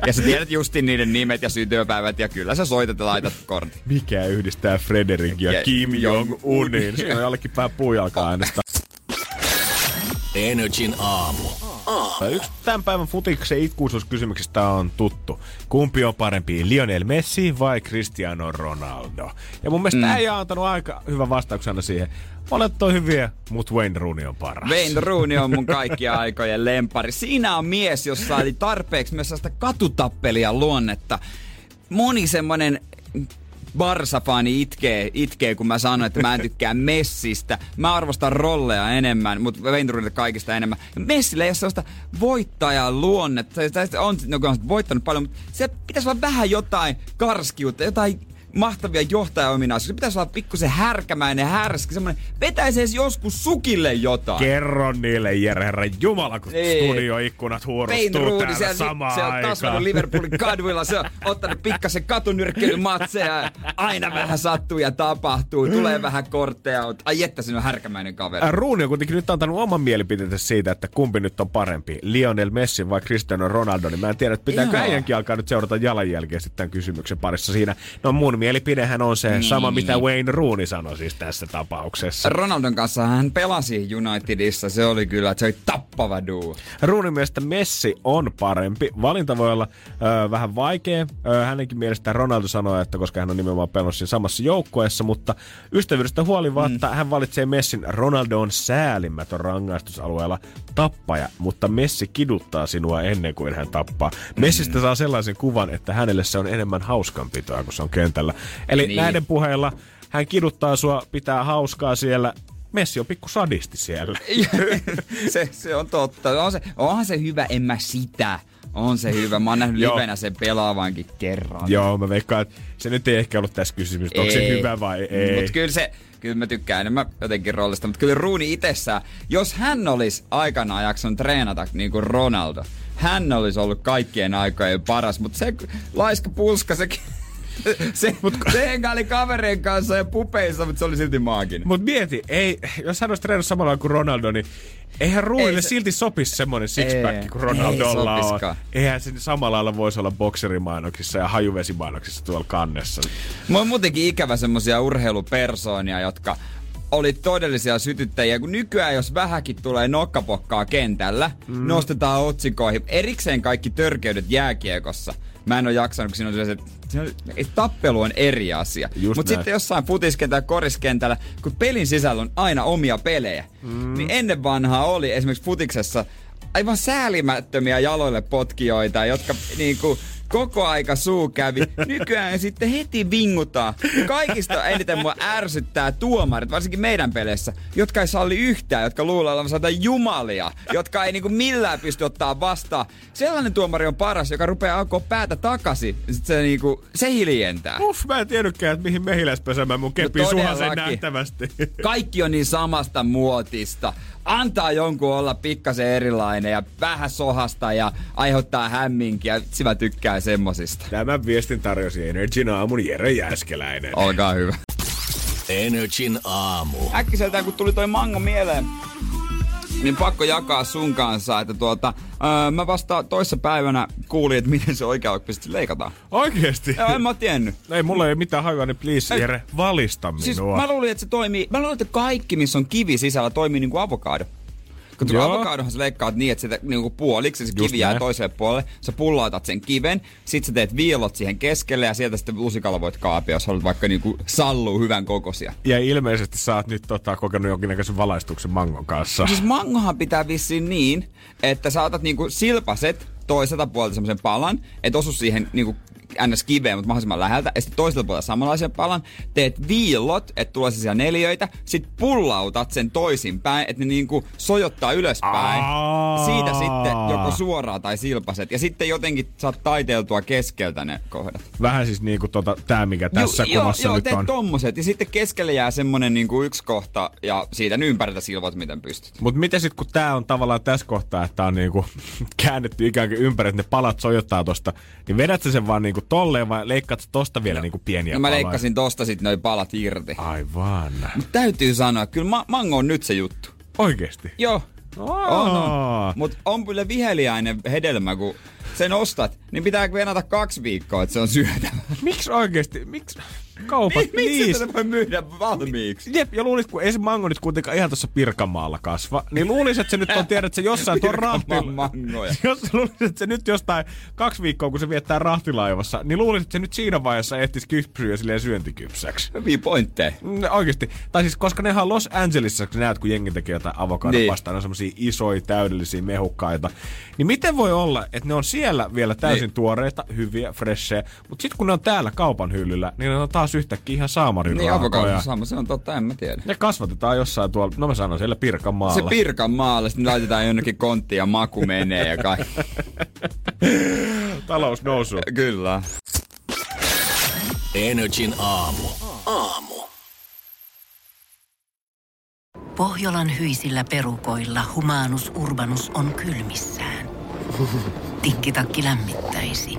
Ja sä tiedät justin niiden nimet ja syntymäpäivät ja kyllä sä soitat ja laitat kortin. Mikä yhdistää Frederik ja, ja Kim Jong-unin? Se on jollekin pää puujalkaa. Energin aamu. Oh. Yksi tämän päivän futiksen itkuisuuskysymyksistä on tuttu. Kumpi on parempi, Lionel Messi vai Cristiano Ronaldo? Ja mun mielestä mm. ei antanut aika hyvä vastauksena siihen. Molemmat on hyviä, mutta Wayne Rooney on paras. Wayne Rooney on mun kaikkia aikojen lempari. Siinä on mies, jossa oli tarpeeksi myös sellaista katutappelia luonnetta. Moni semmonen Barsa-fani itkee, itkee, kun mä sanon, että mä en tykkää Messistä. Mä arvostan rolleja enemmän, mutta Venturilta kaikista enemmän. Messillä ei ole sellaista voittajan luonnetta. On, no, on voittanut paljon, mutta se pitäisi olla vähän jotain karskiutta, jotain mahtavia johtajaominaisuuksia. Pitäisi olla pikkusen härkämäinen, härski, semmoinen, vetäisi edes joskus sukille jotain. Kerro niille, Jere Herra Jumala, kun niin. studioikkunat huorustuu täällä siellä, samaan Se on kasvanut Liverpoolin kaduilla, se on ottanut pikkasen katunyrkkeilymatseja, aina vähän sattuu ja tapahtuu, tulee vähän kortteja, ai että on härkämäinen kaveri. Äh, Ruuni on kuitenkin nyt antanut oman mielipiteensä siitä, että kumpi nyt on parempi, Lionel Messi vai Cristiano Ronaldo, niin mä en tiedä, että pitääkö äijänkin alkaa nyt seurata jalanjälkeä sitten tämän kysymyksen parissa siinä. No mun mielipidehän on se niin. sama, mitä Wayne Rooney sanoi siis tässä tapauksessa. Ronaldon kanssa hän pelasi Unitedissa, se oli kyllä, se oli tappava duo. Rooneyn mielestä Messi on parempi. Valinta voi olla ö, vähän vaikea. Ö, hänenkin mielestä Ronaldo sanoi, että koska hän on nimenomaan pelannut siinä samassa joukkueessa, mutta ystävyydestä huolimatta mm. hän valitsee Messin. Ronaldo on säälimätön rangaistusalueella tappaja, mutta Messi kiduttaa sinua ennen kuin hän tappaa. Mm. Messistä saa sellaisen kuvan, että hänelle se on enemmän hauskanpitoa, kun se on kentällä. Eli niin. näiden puheilla hän kiduttaa sua, pitää hauskaa siellä, Messi on pikku sadisti siellä. se, se on totta. On se, onhan se hyvä, en mä sitä. On se hyvä. Mä oon nähnyt livenä sen pelaavankin kerran. Joo, mä veikkaan, että se nyt ei ehkä ollut tässä kysymys, onko se hyvä vai ei. Mutta kyllä se, kyllä mä tykkään enemmän jotenkin roolista, mutta kyllä Ruuni itsessään, jos hän olisi aikanaan jakson treenata niin kuin Ronaldo, hän olisi ollut kaikkien aikojen paras, mutta se laiska pulska, se se, mut, se hengaili kavereen kanssa ja pupeissa, mutta se oli silti maaginen. Mut mieti, ei, jos hän olisi treenannut samalla kuin Ronaldo, niin eihän Ruunille ei, se, silti sopisi semmoinen sixpack kuin Ronaldolla ei on. Eihän se samalla lailla voisi olla bokserimainoksissa ja hajuvesimainoksissa tuolla kannessa. Mulla on muutenkin ikävä semmosia urheilupersoonia, jotka oli todellisia sytyttäjiä, kun nykyään jos vähäkin tulee nokkapokkaa kentällä, mm. nostetaan otsikoihin. Erikseen kaikki törkeydet jääkiekossa. Mä en ole jaksanut, kun siinä on sellaiset tappelu on eri asia. Mutta sitten jossain futiskentällä, koriskentällä, kun pelin sisällä on aina omia pelejä, mm. niin ennen vanhaa oli esimerkiksi futiksessa aivan säälimättömiä jaloille potkijoita, jotka niinku koko aika suu kävi. Nykyään sitten heti vingutaan. Kaikista eniten mua ärsyttää tuomarit, varsinkin meidän peleissä, jotka ei salli yhtään, jotka luulee olevansa jumalia, jotka ei niinku millään pysty ottaa vastaan. Sellainen tuomari on paras, joka rupeaa alkoa päätä takaisin. Sitten se, niinku, se hiljentää. Uff, mä en tiennytkään, että mihin mehiläispesämään mun kepi no sen nähtävästi. Kaikki on niin samasta muotista antaa jonkun olla pikkasen erilainen ja vähän sohasta ja aiheuttaa hämminkiä. Sivä tykkää semmosista. Tämän viestin tarjosi Energin aamun Jere Jäskeläinen. Olkaa hyvä. Energin aamu. Äkkiseltään kun tuli toi mango mieleen, niin pakko jakaa sun kanssa, että tuota, öö, mä vasta toissa päivänä kuulin, että miten se oikeasti leikataan. Oikeesti? Joo, en mä tiennyt. Ei, mulla ei mitään hajua, niin please, Jere, valista siis minua. Siis mä luulin, että se toimii, mä luulin, että kaikki, missä on kivi sisällä, toimii niin kuin avokaado. Kun tulee avokadohan sä leikkaat niin, että sitä niin puoliksi se kivi jää toiselle puolelle. Sä pullautat sen kiven, sit sä teet viilot siihen keskelle ja sieltä sitten lusikalla voit kaapia, jos haluat vaikka niin salluu hyvän kokoisia. Ja ilmeisesti sä oot nyt tota, kokenut jonkinnäköisen valaistuksen mangon kanssa. Siis mangohan pitää vissiin niin, että sä otat niinku silpaset toiselta puolelta semmoisen palan, että osu siihen niinku ns. kiveen, mutta mahdollisimman läheltä. Ja sitten toisella puolella samanlaisen palan. Teet viillot, että tulee siellä neljöitä. Sitten pullautat sen toisinpäin, että ne niinku sojottaa ylöspäin. Aa. Siitä sitten joko suoraan tai silpaset. Ja sitten jotenkin saat taiteiltua keskeltä ne kohdat. Vähän siis niinku tota, tää, mikä tässä jo, kuvassa joo, nyt teet on. tommoset. Ja sitten keskelle jää semmonen niinku yksi kohta ja siitä ympärillä silvot, miten pystyt. Mut miten sitten kun tää on tavallaan tässä kohtaa, että on niinku käännetty ikään kuin ympäri, että ne palat sojottaa tosta, niin vedät sen vaan niinku tolleen vai leikkaat tosta vielä no, niinku pieniä no, mä leikkasin tosta sit noin palat irti. Aivan. Mut täytyy sanoa, kyllä ma- mango on nyt se juttu. Oikeesti? Joo. On, on. Mut on kyllä viheliäinen hedelmä, kun sen ostat, niin pitää venata kaksi viikkoa, että se on syötävä. Miksi oikeesti? Miksi? Kaupat. Miksi niin. tätä voi myydä valmiiksi? Jep, ja luulisit, kun ei se mango nyt kuitenkaan ihan tuossa Pirkanmaalla kasva, niin luulisit, että se nyt on, tiedät, että se jossain tuon rahtilla... Jos luulisit, että se nyt jostain kaksi viikkoa, kun se viettää rahtilaivassa, niin luulisit, että se nyt siinä vaiheessa ehtisi kypsyä silleen syöntikypsäksi. Hyviä pointteja. No, oikeesti. Tai siis, koska nehän Los Angelesissa, kun näet, kun jengi tekee jotain avokadopastaa, niin. ne on semmosia isoja, täydellisiä mehukkaita. Niin miten voi olla, että ne on siellä vielä täysin niin. tuoreita, hyviä, freshejä, mutta sitten kun ne on täällä kaupan hyllyllä, niin ne on taas yhtäkkiä ihan saamarin Niin, avokaado sama, se on totta, en mä tiedä. Ne kasvatetaan jossain tuolla, no mä sanon siellä Pirkanmaalla. Se Pirkanmaalla, sitten laitetaan jonnekin kontti ja maku menee ja kaikki. Talous nousu. Kyllä. Energin aamu. Aamu. Pohjolan hyisillä perukoilla humanus urbanus on kylmissään. Tikkitakki lämmittäisi.